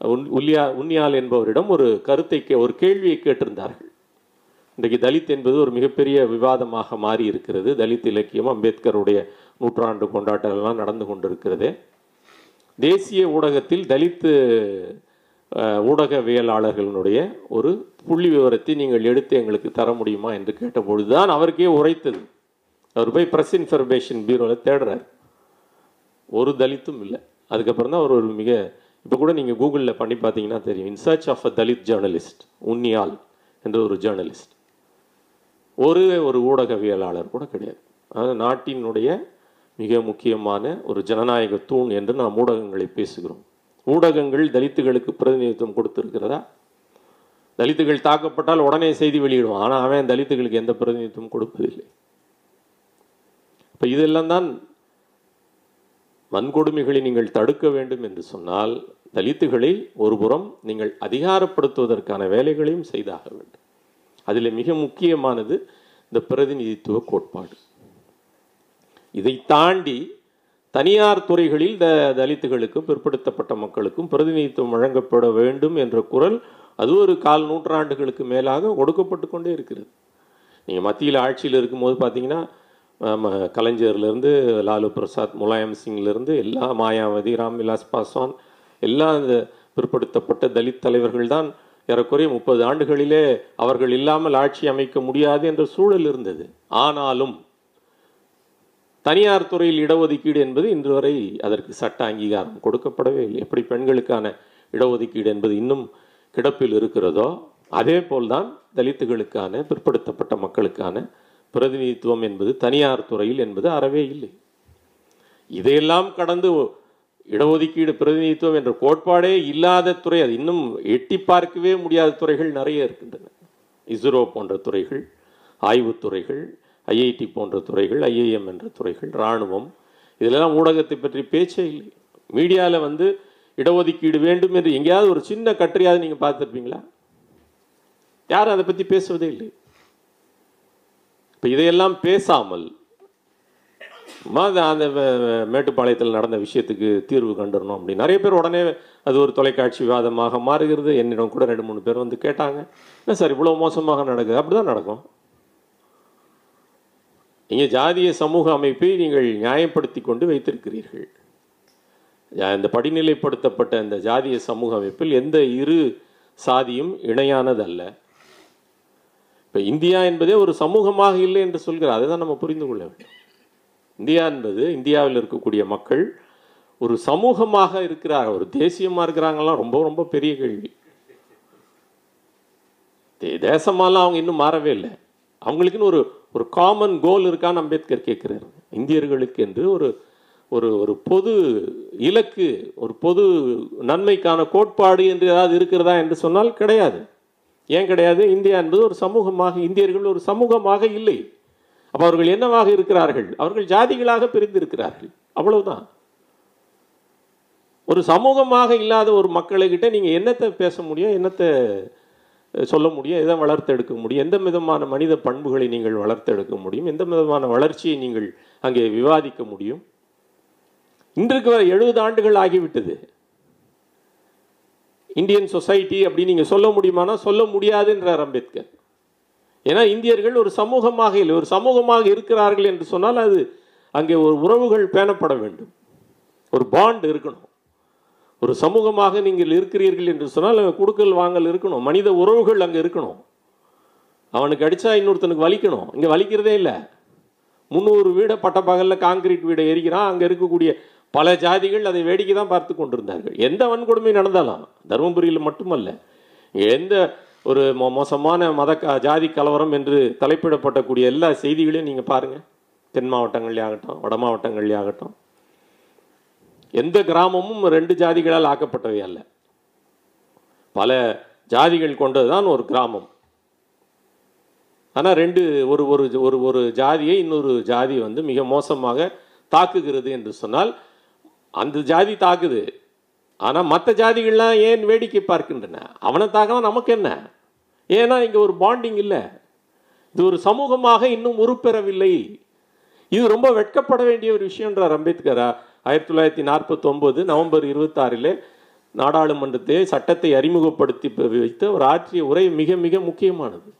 உல்லியா உன்னியால் என்பவரிடம் ஒரு கருத்தை கே- ஒரு கேள்வியை கேட்டிருந்தார்கள். இன்றைக்கு தலித் என்பது ஒரு மிகப்பெரிய விவாதமாக மாறி இருக்கிறது. தலித் இலக்கியம் அம்பேத்கருடைய நூற்றாண்டு கொண்டாட்டங்கள்லாம் நடந்து கொண்டிருக்கிறது. தேசிய ஊடகத்தில் தலித்து ஊடகவியலாளர்களுடைய ஒரு புள்ளி விவரத்தை நீங்கள் எடுத்து எங்களுக்கு தர முடியுமா என்று கேட்டபொழுதுதான் அவருக்கே உரைத்தது. அவர் போய் பிரஸ் இன்ஃபர்மேஷன் பியூரோவில் தேடுறார். ஒரு தலித்தும் இல்லை. அதுக்கப்புறம் தான் அவர் ஒரு மிக இப்போ கூட நீங்கள் கூகுளில் பண்ணி பார்த்தீங்கன்னா தெரியும். In search of a Dalit journalist உன்னியால் என்ற ஒரு ஜேர்னலிஸ்ட் ஒரு ஒரு ஊடகவியலாளர் கூட கிடையாது. அது நாட்டினுடைய மிக முக்கியமான ஒரு ஜனநாயக தூண் என்று நாம் ஊடகங்களை பேசுகிறோம். ஊடகங்கள் தலித்துகளுக்கு பிரதிநிதித்துவம் கொடுத்துருக்கிறதா? தலித்துகள் தாக்கப்பட்டால் உடனே செய்தி வெளியிடுவான். ஆனால் அவன் தலித்துகளுக்கு எந்த பிரதிநிதித்துவம் கொடுப்பதில்லை. இப்போ இதெல்லாம் தான் வன்கொடுமைகளை நீங்கள் தடுக்க வேண்டும் என்று சொன்னால் தலித்துகளை ஒருபுறம் நீங்கள் அதிகாரப்படுத்துவதற்கான வேலைகளையும் செய்தாக வேண்டும். அதில் மிக முக்கியமானது இந்த பிரதிநிதித்துவ கோட்பாடு. இதை தாண்டி தனியார் துறைகளில் த தலித்துகளுக்கும் பிற்படுத்தப்பட்ட மக்களுக்கும் பிரதிநிதித்துவம் வழங்கப்பட வேண்டும் என்ற குரல் அது ஒரு கால் நூற்றாண்டுகளுக்கு மேலாக ஒடுக்கப்பட்டு கொண்டே இருக்கிறது. நீங்கள் மத்தியில் ஆட்சியில் இருக்கும்போது பார்த்தீங்கன்னா கலைஞர்லேருந்து லாலு பிரசாத் முலாயம் சிங்லேருந்து எல்லா மாயாவதி ராம்விலாஸ் பாஸ்வான் எல்லா இந்த பிற்படுத்தப்பட்ட தலித் தலைவர்கள் தான் ஏறக்குறைய முப்பது ஆண்டுகளிலே அவர்கள் இல்லாமல் ஆட்சி அமைக்க முடியாது என்ற சூழல் இருந்தது. ஆனாலும் தனியார் துறையில் இடஒதுக்கீடு என்பது இன்று வரை அதற்கு சட்ட அங்கீகாரம் கொடுக்கப்படவே இல்லை. எப்படி பெண்களுக்கான இடஒதுக்கீடு என்பது இன்னும் கிடப்பில் இருக்கிறதோ அதே போல்தான் தலித்துகளுக்கான பிற்படுத்தப்பட்ட மக்களுக்கான பிரதிநிதித்துவம் என்பது தனியார் துறையில் என்பது அறவே இல்லை. இதையெல்லாம் கடந்து இடஒதுக்கீடு பிரதிநிதித்துவம் என்ற கோட்பாடே இல்லாத துறை அது இன்னும் எட்டி பார்க்கவே முடியாத துறைகள் நிறைய இருக்கின்றன. இஸ்ரோ போன்ற துறைகள் ஆய்வுத்துறைகள் ஐஐடி போன்ற துறைகள் ஐஐஎம் என்ற துறைகள் இராணுவம் இதிலெல்லாம் ஊடகத்தை பற்றி பேச்சே இல்லை. மீடியாவில் வந்து இடஒதுக்கீடு வேண்டும் என்று எங்கேயாவது ஒரு சின்ன கட்டுரையாவது நீங்கள் பார்த்துருப்பீங்களா? யாரும் அதை பற்றி பேசுவதே இல்லை. இப்போ இதையெல்லாம் பேசாமல் அந்த அந்த மேட்டுப்பாளையத்தில் நடந்த விஷயத்துக்கு தீர்வு கண்டுறணும் அப்படி நிறைய பேர் உடனே அது ஒரு தொலைக்காட்சி விவாதமாக மாறுகிறது. என்னிடம் கூட ரெண்டு மூணு பேர் வந்து கேட்டாங்க. என்ன சார் இவ்வளோ மோசமாக நடக்குது? அப்படி தான் நடக்கும். நீங்கள் ஜாதிய சமூக அமைப்பை நீங்கள் நியாயப்படுத்தி கொண்டு வைத்திருக்கிறீர்கள். இந்த படிநிலைப்படுத்தப்பட்ட இந்த ஜாதிய சமூக அமைப்பில் எந்த இரு சாதியும் இணையானதல்ல. இப்போ இந்தியா என்பதே ஒரு சமூகமாக இல்லை என்று சொல்கிறார். அதை தான் நம்ம புரிந்து கொள்ள வேண்டும். இந்தியா என்பது இந்தியாவில் இருக்கக்கூடிய மக்கள் ஒரு சமூகமாக இருக்கிறார் ஒரு தேசியமாக இருக்கிறாங்கலாம் ரொம்ப ரொம்ப பெரிய கேள்வி. தே- தேசமாலாம் அவங்க இன்னும் மாறவே இல்லை. அவங்களுக்குன்னு ஒரு ஒரு காமன் கோல் இருக்கான்னு அம்பேத்கர் கேட்குறாரு. இந்தியர்களுக்கு என்று ஒரு ஒரு ஒரு பொது இலக்கு ஒரு பொது நன்மைக்கான கோட்பாடு என்று ஏதாவது இருக்கிறதா என்று சொன்னால் கிடையாது. ஏன் கிடையாது? இந்தியா என்பது ஒரு சமூகமாக இந்தியர்கள் ஒரு சமூகமாக இல்லை. அப்போ அவர்கள் என்னவாக இருக்கிறார்கள்? அவர்கள் ஜாதிகளாக பிரிந்திருக்கிறார்கள். அவ்வளவுதான். ஒரு சமூகமாக இல்லாத ஒரு மக்களுக்கிட்ட நீங்கள் என்னத்தை பேச முடியும்? என்னத்தை சொல்ல முடியும்? எதை வளர்த்தெடுக்க முடியும்? எந்த விதமான மனித பண்புகளை நீங்கள் வளர்த்தெடுக்க முடியும்? எந்த விதமான வளர்ச்சியை நீங்கள் அங்கே விவாதிக்க முடியும்? இன்றைக்கு வர எழுபது ஆண்டுகள் ஆகிவிட்டது. இந்தியன் சொசைட்டி அப்படின்னு நீங்கள் சொல்ல முடியுமானா சொல்ல முடியாதுன்றார் அம்பேத்கர். ஏன்னா இந்தியர்கள் ஒரு சமூகமாக இல்லை ஒரு சமூகமாக இருக்கிறார்கள் என்று சொன்னால் அது அங்கே ஒரு உறவுகள் பேணப்பட வேண்டும். ஒரு பாண்ட் இருக்கணும். ஒரு சமூகமாக நீங்கள் இருக்கிறீர்கள் என்று சொன்னால் அங்கே கொடுக்கல் வாங்கல் இருக்கணும். மனித உறவுகள் அங்கே இருக்கணும். அவனுக்கு அடித்தா இன்னொருத்தனுக்கு வலிக்கணும். இங்கே வலிக்கிறதே இல்லை. முந்நூறு வீடை பட்டப்பகலில் காங்கிரீட் வீடை எரிக்கிறான். அங்கே இருக்கக்கூடிய பல ஜாதிகள் அதை வேடிக்கை தான் பார்த்து கொண்டிருந்தார்கள். எந்த வன்கொடுமை நடந்தாலும் தருமபுரியில் மட்டுமல்ல எந்த ஒரு மோ மோசமான மத க- ஜாதி கலவரம் என்று தலைப்பிடப்படக்கூடிய எல்லா செய்திகளையும் நீங்கள் பாருங்கள் தென் மாவட்டங்கள்லேயாகட்டும் வட மாவட்டங்கள்லேயாகட்டும் எந்த கிராமமும் ரெண்டு ஜாதிகளால் ஆக்கப்பட்டவை அல்ல. பல ஜாதிகள் கொண்டது தான் ஒரு கிராமம். ஆனால் ரெண்டு ஒரு ஒரு ஒரு ஒரு ஜாதியை இன்னொரு ஜாதி வந்து மிக மோசமாக தாக்குகிறது என்று சொன்னால் அந்த ஜாதி தாக்குது. ஆனால் மற்ற ஜாதிகள்லாம் ஏன் வேடிக்கை பார்க்கின்றன? அவனை தாக்கலாம் நமக்கு என்ன ஏன்னா இங்கே ஒரு பாண்டிங் இல்லை. இது ஒரு சமூகமாக இன்னும் உருப்பெறவில்லை. இது ரொம்ப வெட்கப்பட வேண்டிய ஒரு விஷயம்ன்றார் அம்பேத்கரா. ஆயிரத்தி தொள்ளாயிரத்தி நாற்பத்தொம்போது நவம்பர் இருபத்தாறில் நாடாளுமன்றத்தை சட்டத்தை அறிமுகப்படுத்தி வைத்து அவர் ஆற்றிய உரை மிக மிக முக்கியமானது.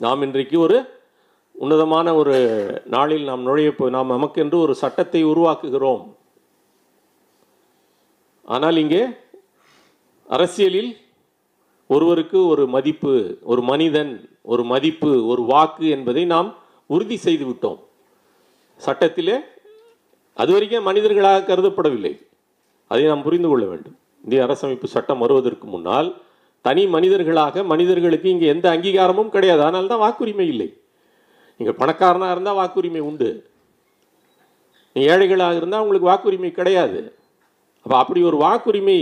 நாம் இன்றைக்கு ஒரு உன்னதமான ஒரு நாளில் நாம் நுழைய நாம் நமக்கென்று ஒரு சட்டத்தை உருவாக்குகிறோம். ஆனால் இங்கே அரசியலில் ஒருவருக்கு ஒரு மதிப்பு ஒரு மனிதன் ஒரு மதிப்பு ஒரு வாக்கு என்பதை நாம் உறுதி செய்து விட்டோம். சட்டத்திலே அது வரைக்கும் மனிதர்களாக கருதப்படவில்லை. அதை நாம் புரிந்து கொள்ள வேண்டும். இந்திய அரசமைப்பு சட்டம் வருவதற்கு முன்னால் தனி மனிதர்களாக மனிதர்களுக்கு இங்கே எந்த அங்கீகாரமும் கிடையாது. அதனால் தான் வாக்குரிமை இல்லை. நீங்கள் பணக்காரனாக இருந்தால் வாக்குரிமை உண்டு. நீ ஏழைகளாக இருந்தால் உங்களுக்கு வாக்குரிமை கிடையாது. அப்போ அப்படி ஒரு வாக்குரிமை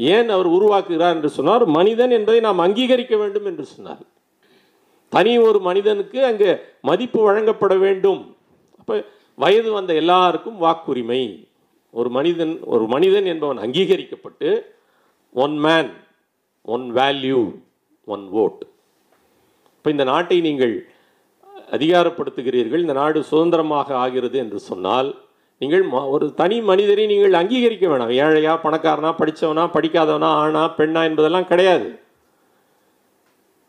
ஏன் அவர் உருவாக்குகிறார் என்று சொன்னார்? மனிதன் என்பதை நாம் அங்கீகரிக்க வேண்டும் என்று சொன்னார். தனி ஒரு மனிதனுக்கு அங்கே மதிப்பு வழங்கப்பட வேண்டும். அப்போ வயது வந்த எல்லாருக்கும் வாக்குரிமை. ஒரு மனிதன் ஒரு மனிதன் என்பவன் அங்கீகரிக்கப்பட்டு one man one value one vote இப்போ இந்த நாட்டை நீங்கள் அதிகாரப்படுத்துகிறீர்கள். இந்த நாடு சுதந்திரமாக ஆகிறது என்று சொன்னால் நீங்கள் ம- ஒரு தனி மனிதரை நீங்கள் அங்கீகரிக்க வேணாம். ஏழையா பணக்காரனா படித்தவனா படிக்காதவனா ஆணா பெண்ணா என்பதெல்லாம் கிடையாது.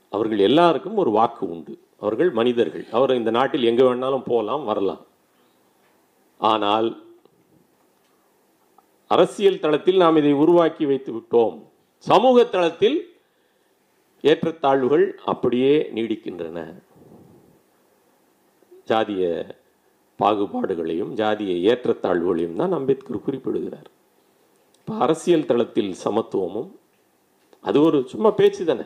அவர்கள் எல்லாருக்கும் ஒரு வாக்கு உண்டு. அவர்கள் மனிதர்கள். அவர் இந்த நாட்டில் எங்கே வேணாலும் போகலாம் வரலாம். ஆனால் அரசியல் தளத்தில் நாம் இதை உருவாக்கி வைத்து விட்டோம். சமூக தளத்தில் ஏற்றத்தாழ்வுகள் அப்படியே நீடிக்கின்றன. ஜாதிய பாகுபாடுகளையும் ஜாதிய ஏற்றத்தாழ்வுகளையும் தான் அம்பேத்கர் குறிப்பிடுகிறார். இப்போ அரசியல் தளத்தில் சமத்துவமும் அது ஒரு சும்மா பேச்சு தானே.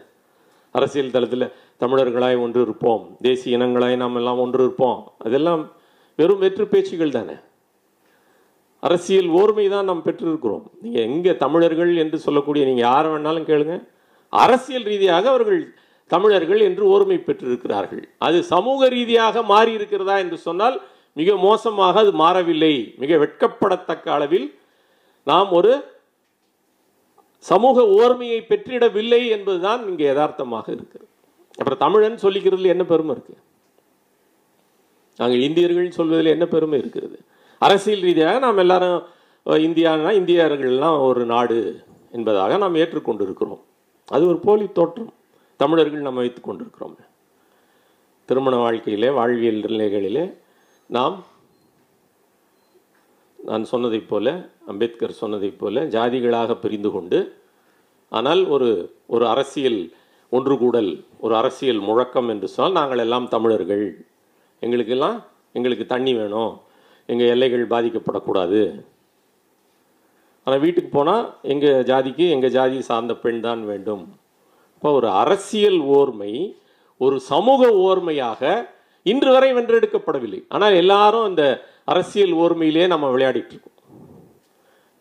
அரசியல் தளத்தில் தமிழர்களாய் ஒன்று இருப்போம் தேசிய இனங்களாய் நாம் எல்லாம் ஒன்று இருப்போம் அதெல்லாம் வெறும் வெற்று பேச்சுகள் தானே. அரசியல் ஓர்மை தான் நாம் பெற்றிருக்கிறோம். நீங்கள் எங்கே தமிழர்கள் என்று சொல்லக்கூடிய நீங்கள் யாரை வேணாலும் கேளுங்க. அரசியல் ரீதியாக அவர்கள் தமிழர்கள் என்று ஓர்மை பெற்றிருக்கிறார்கள். அது சமூக ரீதியாக மாறி இருக்கிறதா என்று சொன்னால் மிக மோசமாக அது மாறவில்லை. மிக வெட்கப்படத்தக்க அளவில் நாம் ஒரு சமூக ஓர்மையை பெற்றிடவில்லை என்பதுதான் இங்கே யதார்த்தமாக இருக்கிறது. அப்புறம் தமிழன் சொல்லிக்கிறதுல என்ன பெருமை இருக்கு? நாங்கள் இந்தியர்கள் சொல்வதில் என்ன பெருமை இருக்கிறது? அரசியல் ரீதியாக நாம் எல்லாரும் இந்தியானா இந்தியர்கள்லாம் ஒரு நாடு என்பதாக நாம் ஏற்றுக்கொண்டிருக்கிறோம். அது ஒரு போலி தோற்றம். தமிழர்கள் நாம் வைத்துக் கொண்டிருக்கிறோம். திருமண வாழ்க்கையிலே வாழ்வியல் நிலைகளிலே நாம் நான் சொன்னதைப் போல அம்பேத்கர் சொன்னதைப் போல ஜாதிகளாக பிரிந்து கொண்டு ஆனால் ஒரு ஒரு அரசியல் ஒன்று கூடல் ஒரு அரசியல் முழக்கம் என்று சொன்னால் நாங்கள் எல்லாம் தமிழர்கள். எங்களுக்கெல்லாம் எங்களுக்கு தண்ணி வேணும். எங்கள் எல்லைகள் பாதிக்கப்படக்கூடாது. ஆனால் வீட்டுக்கு போனால் எங்கள் ஜாதிக்கு எங்கள் ஜாதி சார்ந்த பெண் தான் வேண்டும். இப்போ ஒரு அரசியல் ஓர்மை ஒரு சமூக ஓர்மையாக இன்று வரை வென்றெடுக்கப்படவில்லை. ஆனால் எல்லாரும் இந்த அரசியல் ஓர்மையிலே நம்ம விளையாடிட்டு இருக்கோம்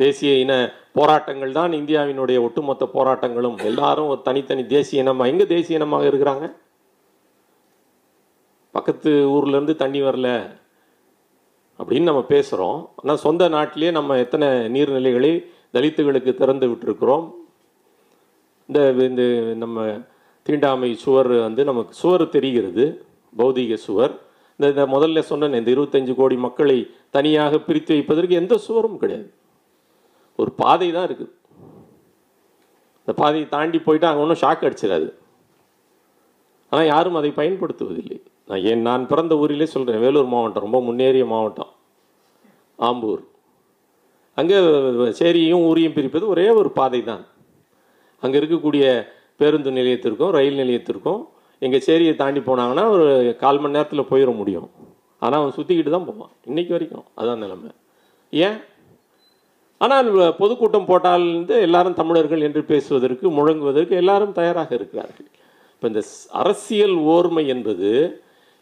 தேசிய இன போராட்டங்கள் தான் இந்தியாவினுடைய ஒட்டுமொத்த போராட்டங்களும். எல்லாரும் ஒரு தனித்தனி தேசிய இனமாக எங்கே தேசிய இனமாக இருக்கிறாங்க? பக்கத்து ஊர்லேருந்து தண்ணி வரல அப்படின்னு நம்ம பேசுகிறோம் ஆனால் சொந்த நாட்டிலேயே நம்ம எத்தனை நீர்நிலைகளை தலித்துகளுக்கு திறந்து விட்டுருக்குறோம்? இந்த இந்த நம்ம தீண்டாமை சுவர் வந்து நமக்கு சுவர் தெரிகிறது. பௌதீக சுவர். இந்த இந்த முதல்ல சொன்னேன் இந்த இருபத்தஞ்சு கோடி மக்களை தனியாக பிரித்து வைப்பதற்கு எந்த சுவரும் கிடையாது. ஒரு பாதை தான் இருக்குது இந்த பாதையை தாண்டி போயிட்டு அங்கே ஒன்றும் ஷாக் அடிச்சிடாது. ஆனால் யாரும் அதை பயன்படுத்துவதில்லை. நான் ஏன் நான் பிறந்த ஊரிலே சொல்கிறேன் வேலூர் மாவட்டம் ரொம்ப முன்னேறிய மாவட்டம் ஆம்பூர். அங்கே சேரியையும் ஊரையும் பிரிப்பது ஒரே ஒரு பாதை தான் அங்கே இருக்கக்கூடிய பேருந்து நிலையத்திற்கும் ரயில் நிலையத்திற்கும் எங்கள் சேரியை தாண்டி போனாங்கன்னா ஒரு கால் மணி நேரத்தில் போயிட முடியும். ஆனால் அவன் சுற்றிக்கிட்டு தான் போவான். இன்றைக்கி வரைக்கும் அதான் நிலைமை. ஏன்? ஆனால் பொதுக்கூட்டம் போட்டால் வந்து எல்லாரும் தமிழர்கள் என்று பேசுவதற்கு முழங்குவதற்கு எல்லாரும் தயாராக இருக்கிறார்கள். இப்போ இந்த அரசியல் ஓர்மை என்பது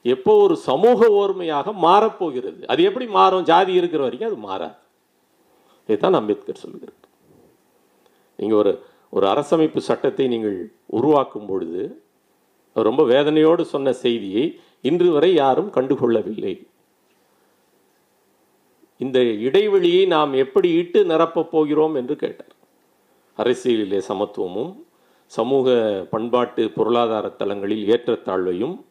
எப்போ ஒரு சமூக ஓர்மையாக மாறப்போகிறது? அது எப்படி மாறும்? ஜாதி இருக்கிற வரைக்கும் அது மாறாது. இதுதான் அம்பேத்கர் சொல்கிறார் நீங்கள் ஒரு ஒரு அரசமைப்பு சட்டத்தை நீங்கள் உருவாக்கும் பொழுது ரொம்ப வேதனையோடு சொன்ன செய்தியை இன்று வரை யாரும் கண்டுகொள்ளவில்லை. இந்த இடைவெளியை நாம் எப்படி இட்டு நிரப்பப் போகிறோம் என்று கேட்டார். அரசியலிலே சமத்துவமும் சமூக பண்பாட்டு பொருளாதார தளங்களில் ஏற்றத்தாழ்வையும்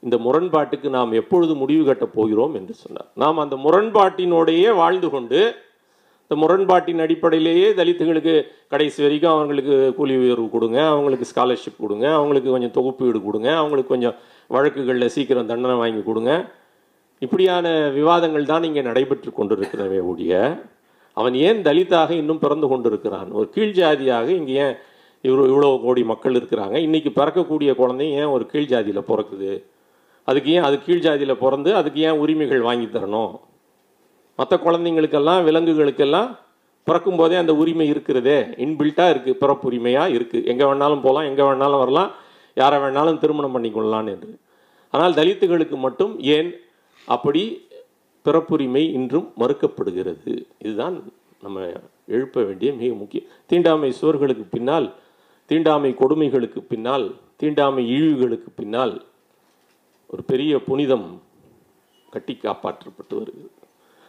இந்த முரண்பாட்டுக்கு நாம் எப்பொழுது முடிவு கட்டப் போகிறோம் என்று சொன்னார். நாம் அந்த முரண்பாட்டினோடையே வாழ்ந்து கொண்டு இந்த முரண்பாட்டின் அடிப்படையிலேயே தலித்துகளுக்கு கடைசி வரைக்கும் அவங்களுக்கு கூலி உயர்வு கொடுங்க அவங்களுக்கு ஸ்காலர்ஷிப் கொடுங்க அவங்களுக்கு கொஞ்சம் தொகுப்பு வீடு கொடுங்க அவங்களுக்கு கொஞ்சம் வழக்குகளில் சீக்கிரம் தண்டனை வாங்கி கொடுங்க. இப்படியான விவாதங்கள் தான் இங்கே நடைபெற்று கொண்டிருக்கிறவே ஒழிய அவன் ஏன் தலித்தாக இன்னும் பிறந்து கொண்டிருக்கிறான்? ஒரு கீழ் ஜாதியாக இங்கே ஏன் இவ்வளோ இவ்வளோ கோடி மக்கள் இருக்கிறாங்க? இன்றைக்கி பிறக்கக்கூடிய குழந்தை ஏன் ஒரு கீழ் ஜாதியில் பிறக்குது? அதுக்கு ஏன் அது கீழ் ஜாதியில் பிறந்து அதுக்கு ஏன் உரிமைகள் வாங்கி தரணும்? மற்ற குழந்தைங்களுக்கெல்லாம் விலங்குகளுக்கெல்லாம் பிறக்கும் போதே அந்த உரிமை இருக்கிறதே. இன்பில்ட்டாக இருக்குது பிறப்புரிமையாக இருக்குது எங்கே வேணாலும் போகலாம் எங்கே வேணாலும் வரலாம். யாரை வேணாலும் திருமணம் பண்ணிக்கொள்ளலாம் என்று. ஆனால் தலித்துகளுக்கு மட்டும் ஏன் அப்படி பிறப்புரிமை இன்றும் மறுக்கப்படுகிறது? இதுதான் நம்ம எழுப்ப வேண்டிய மிக முக்கிய தீண்டாமை சுவர்களுக்கு பின்னால் தீண்டாமை கொடுமைகளுக்கு பின்னால் தீண்டாமை இழிவுகளுக்கு பின்னால் ஒரு பெரிய புனிதம் கட்டி காப்பாற்றப்பட்டு வருகிறது.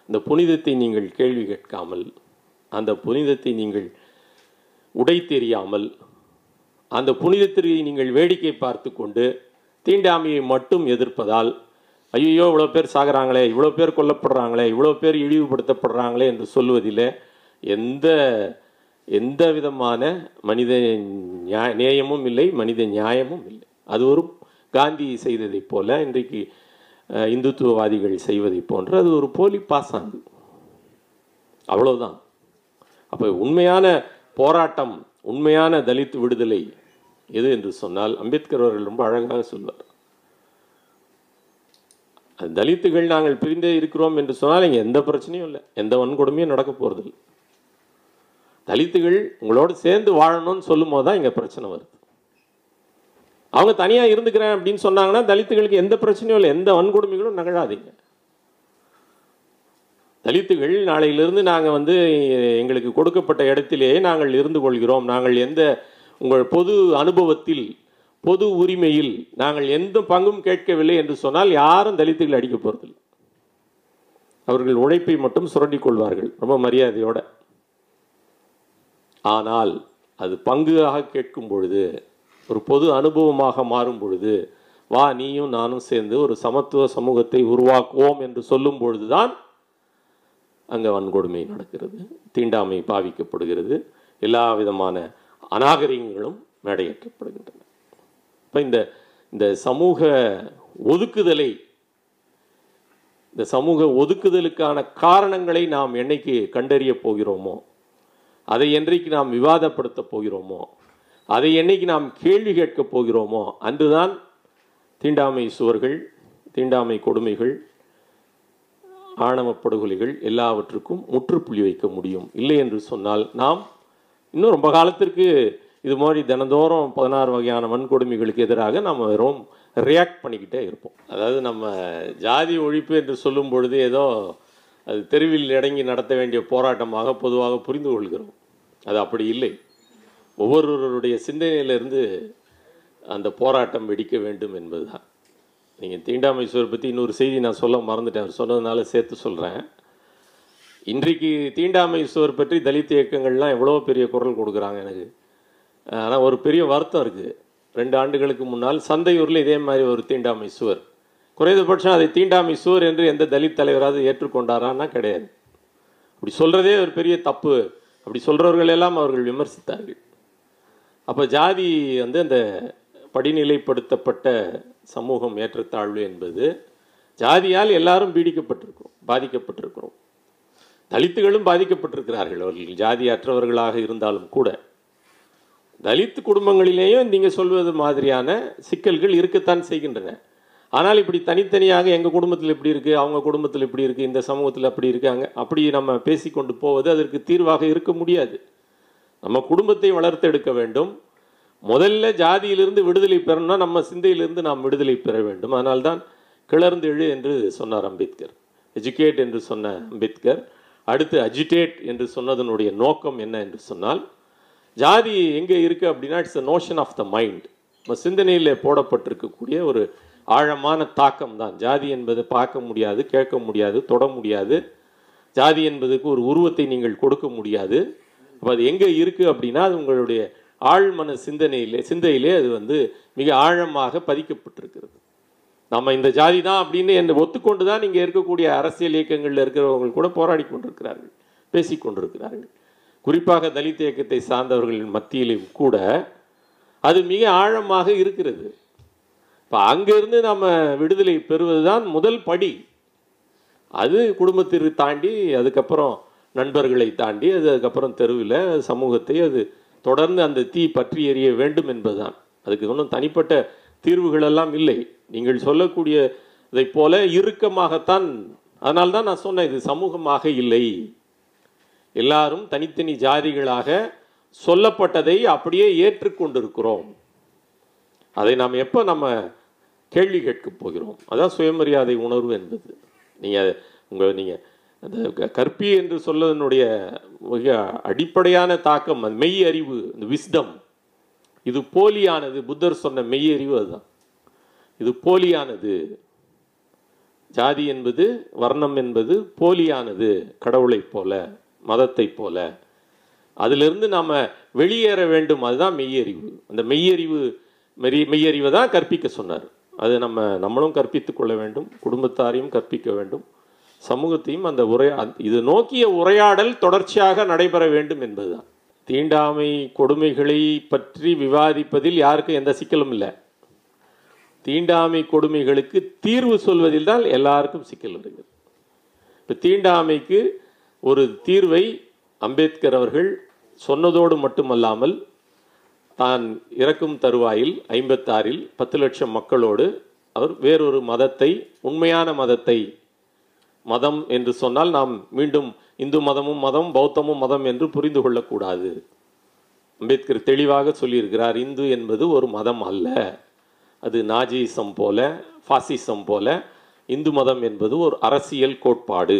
இந்த புனிதத்தை நீங்கள் கேள்வி கேட்காமல் அந்த புனிதத்தை நீங்கள் உடை தெரியாமல் அந்த புனிதத்திற்கு நீங்கள் வேடிக்கை பார்த்து கொண்டு தீண்டாமையை மட்டும் எதிர்ப்பதால் ஐயோ இவ்வளோ பேர் சாகுறாங்களே இவ்வளோ பேர் கொல்லப்படுறாங்களே இவ்வளோ பேர் இழிவுபடுத்தப்படுறாங்களே என்று சொல்வதில் எந்த எந்த விதமான மனித நியாய நேயமும் இல்லை மனித நியாயமும் இல்லை. அது ஒரு காந்தி செய்ததைப் போல இன்றைக்கு இந்துத்துவவாதிகள் செய்வதைப் போன்று அது ஒரு போலி பாசாங்கு. அவ்வளோதான் அப்போ உண்மையான போராட்டம் உண்மையான தலித் விடுதலை எது என்று சொன்னால் அம்பேத்கர் அவர்கள் ரொம்ப அழகாக சொல்வார். தலித்துகள் நாங்கள் பிரிந்தே இருக்கிறோம் என்று சொன்னால் இங்கே எந்த பிரச்சனையும் இல்லை. எந்த வன்கொடுமையும் நடக்க போகிறதில்லை தலித்துகள் உங்களோட சேர்ந்து வாழணும்னு சொல்லும் போது தான் இங்கே பிரச்சனை வருது. அவங்க தனியாக இருந்துக்கிறேன் அப்படின்னு சொன்னாங்கன்னா தலித்துகளுக்கு எந்த பிரச்சனையும் இல்லை. எந்த வன்கொடுமைகளும் நகழாதீங்க. தலித்துகள் நாளையிலிருந்து நாங்கள் வந்து எங்களுக்கு கொடுக்கப்பட்ட இடத்திலேயே நாங்கள் இருந்து கொள்கிறோம். நாங்கள் எந்த உங்கள் பொது அனுபவத்தில் பொது உரிமையில் நாங்கள் எந்த பங்கும் கேட்கவில்லை என்று சொன்னால் யாரும் தலித்துகள் அடிக்க போகிறதில்லை அவர்கள் உழைப்பை மட்டும் சுரண்டிக் கொள்வார்கள் ரொம்ப மரியாதையோட. ஆனால் அது பங்காக கேட்கும் பொழுது ஒரு பொது அனுபவமாக மாறும் பொழுது வா நீயும் நானும் சேர்ந்து ஒரு சமத்துவ சமூகத்தை உருவாக்குவோம் என்று சொல்லும் பொழுதுதான் அங்கே வன்கொடுமை நடக்கிறது தீண்டாமை பாவிக்கப்படுகிறது. எல்லா விதமான அநாகரிகங்களும் மேடையேற்றப்படுகின்றன. இப்போ இந்த இந்த சமூக ஒதுக்குதலை இந்த சமூக ஒதுக்குதலுக்கான காரணங்களை நாம் என்னைக்கு கண்டறிய போகிறோமோ அதை என்றைக்கு நாம் விவாதப்படுத்தப் போகிறோமோ அதை என்னைக்கு நாம் கேள்வி கேட்கப் போகிறோமோ அன்றுதான் தீண்டாமை சுவர்கள் தீண்டாமை கொடுமைகள் ஆணவ படுகொலைகள் எல்லாவற்றுக்கும் முற்றுப்புள்ளி வைக்க முடியும். இல்லை என்று சொன்னால் நாம் இன்னும் ரொம்ப காலத்திற்கு இது மாதிரி தினந்தோறும் பதினாறு வகையான வன்கொடுமைகளுக்கு எதிராக நம்ம வெறும் ரியாக்ட் பண்ணிக்கிட்டே இருப்போம். அதாவது நம்ம ஜாதி ஒழிப்பு என்று சொல்லும் பொழுது ஏதோ அது தெருவில் அடங்கி நடத்த வேண்டிய போராட்டமாக பொதுவாக புரிந்து கொள்கிறோம். அது அப்படி இல்லை. ஒவ்வொருவருடைய சிந்தனையிலிருந்து அந்த போராட்டம் வெடிக்க வேண்டும் என்பதுதான். நீங்கள் தீண்டாமைஸ்வர் பற்றி இன்னொரு செய்தி நான் சொல்ல மறந்துட்டேன். அவர் சொன்னதுனால சேர்த்து சொல்கிறேன் இன்றைக்கு தீண்டாமை சுவர் பற்றி தலித் இயக்கங்கள்லாம் எவ்வளோ பெரிய குரல் கொடுக்குறாங்க எனக்கு. ஆனால் ஒரு பெரிய வருத்தம் இருக்குது ரெண்டு ஆண்டுகளுக்கு முன்னால் சந்தையூரில் இதே மாதிரி ஒரு தீண்டாமை சுவர் குறைந்தபட்சம் அதை தீண்டாமை சுவர் என்று எந்த தலித் தலைவராக ஏற்றுக்கொண்டாரான்னா கிடையாது. அப்படி சொல்கிறதே ஒரு பெரிய தப்பு. அப்படி சொல்கிறவர்கள் எல்லாம் அவர்கள் விமர்சித்தார்கள். அப்போ ஜாதி வந்து அந்த படிநிலைப்படுத்தப்பட்ட சமூகம் ஏற்றத்தாழ்வு என்பது ஜாதியால் எல்லாரும் பீடிக்கப்பட்டிருக்கிறோம் பாதிக்கப்பட்டிருக்கிறோம். தலித்துகளும் பாதிக்கப்பட்டிருக்கிறார்கள். அவர்கள் ஜாதியற்றவர்களாக இருந்தாலும் கூட. தலித் குடும்பங்களிலேயும் நீங்கள் சொல்வது மாதிரியான சிக்கல்கள் இருக்கத்தான் செய்கின்றன. ஆனால் இப்படி தனித்தனியாக எங்கள் குடும்பத்தில் இப்படி இருக்குது அவங்க குடும்பத்தில் இப்படி இருக்குது இந்த சமூகத்தில் அப்படி இருக்காங்க அப்படி நம்ம பேசிக்கொண்டு போவது அதற்கு தீர்வாக இருக்க முடியாது. நம்ம குடும்பத்தை வளர்த்து எடுக்க வேண்டும். முதல்ல ஜாதியிலிருந்து விடுதலை பெறணும்னா நம்ம சிந்தையிலிருந்து நாம் விடுதலை பெற வேண்டும். அதனால்தான் கிளர்ந்து எழு என்று சொன்னார் அம்பேத்கர். எஜுகேட் என்று சொன்ன அம்பேத்கர். அடுத்து அஜிடேட் என்று சொன்னதனுடைய நோக்கம் என்ன என்று சொன்னால் ஜாதி எங்கே இருக்குது அப்படின்னா it's a notion of the mind நம்ம சிந்தனையில் போடப்பட்டிருக்கக்கூடிய ஒரு ஆழமான தாக்கம் தான். ஜாதி என்பதை பார்க்க முடியாது கேட்க முடியாது தொட முடியாது. ஜாதி என்பதுக்கு ஒரு உருவத்தை நீங்கள் கொடுக்க முடியாது. அப்போ அது எங்கே இருக்குது அப்படின்னா அது உங்களுடைய ஆழ்மன சிந்தனையிலே சிந்தையிலே அது வந்து மிக ஆழமாக பதிக்கப்பட்டிருக்கிறது. நம்ம இந்த ஜாதி தான் அப்படின்னு என்னை ஒத்துக்கொண்டு தான் இங்கே இருக்கக்கூடிய அரசியல் இயக்கங்களில் இருக்கிறவங்க கூட போராடி கொண்டிருக்கிறார்கள் பேசி கொண்டிருக்கிறார்கள். குறிப்பாக தலித் இயக்கத்தை சார்ந்தவர்களின் மத்தியிலும் கூட அது மிக ஆழமாக இருக்கிறது. இப்போ அங்கேருந்து நம்ம விடுதலை பெறுவது தான் முதல் படி. அது குடும்பத்திற்கு தாண்டி அதுக்கப்புறம் நண்பர்களை தாண்டி அது அதுக்கப்புறம் தெருவில் சமூகத்தை அது தொடர்ந்து அந்த தீ பற்றி எறிய வேண்டும் என்பதுதான். அதுக்கு ஒன்றும் தனிப்பட்ட தீர்வுகளெல்லாம் இல்லை. நீங்கள் சொல்லக்கூடிய இதை போல இறுக்கமாகத்தான் அதனால்தான் தான் நான் சொன்னேன் இது சமூகமாக இல்லை. எல்லாரும் தனித்தனி ஜாதிகளாக சொல்லப்பட்டதை அப்படியே ஏற்றுக்கொண்டிருக்கிறோம். அதை நாம் எப்போ நம்ம கேள்வி கேட்கப் போகிறோம்? அதான் சுயமரியாதை உணர்வு என்பது. நீங்கள் உங்கள் நீங்கள் அந்த க- கற்பி என்று சொல்லதனுடைய மிக அடிப்படையான தாக்கம் அந்த மெய் அறிவு இந்த விஸ்டம் இது போலியானது புத்தர் சொன்ன மெய் அறிவு அதுதான். இது போலியானது. ஜாதி என்பது வர்ணம் என்பது போலியானது கடவுளைப் போல மதத்தைப் போல. அதிலிருந்து நாம் வெளியேற வேண்டும் அதுதான் மெய்யறிவு. அந்த மெய்யறிவு மெரி மெய்யறிவை தான் கற்பிக்க சொன்னார். அது நம்ம நம்மளும் கற்பித்து கொள்ள வேண்டும் குடும்பத்தாரையும் கற்பிக்க வேண்டும். சமூகத்தையும் அந்த உரையா இது நோக்கிய உரையாடல் தொடர்ச்சியாக நடைபெற வேண்டும் என்பதுதான். தீண்டாமை கொடுமைகளை பற்றி விவாதிப்பதில் யாருக்கும் எந்த சிக்கலும் இல்லை. தீண்டாமை கொடுமைகளுக்கு தீர்வு சொல்வதில் தான் எல்லாருக்கும் சிக்கல் வருகிறது இப்போ தீண்டாமைக்கு ஒரு தீர்வை அம்பேத்கர் அவர்கள் சொன்னதோடு மட்டுமல்லாமல் தான் இறக்கும் தருவாயில் ஐம்பத்தாறில் பத்து லட்சம் மக்களோடு அவர் வேறொரு மதத்தை உண்மையான மதத்தை மதம் என்று சொன்னால் நாம் மீண்டும் இந்து மதமும் மதம் பௌத்தமும் மதம் என்று புரிந்து கொள்ளக்கூடாது. அம்பேத்கர் தெளிவாக சொல்லியிருக்கிறார் இந்து என்பது ஒரு மதம் அல்ல. அது நாஜிசம் போல ஃபாசிசம் போல இந்து மதம் என்பது ஒரு அரசியல் கோட்பாடு.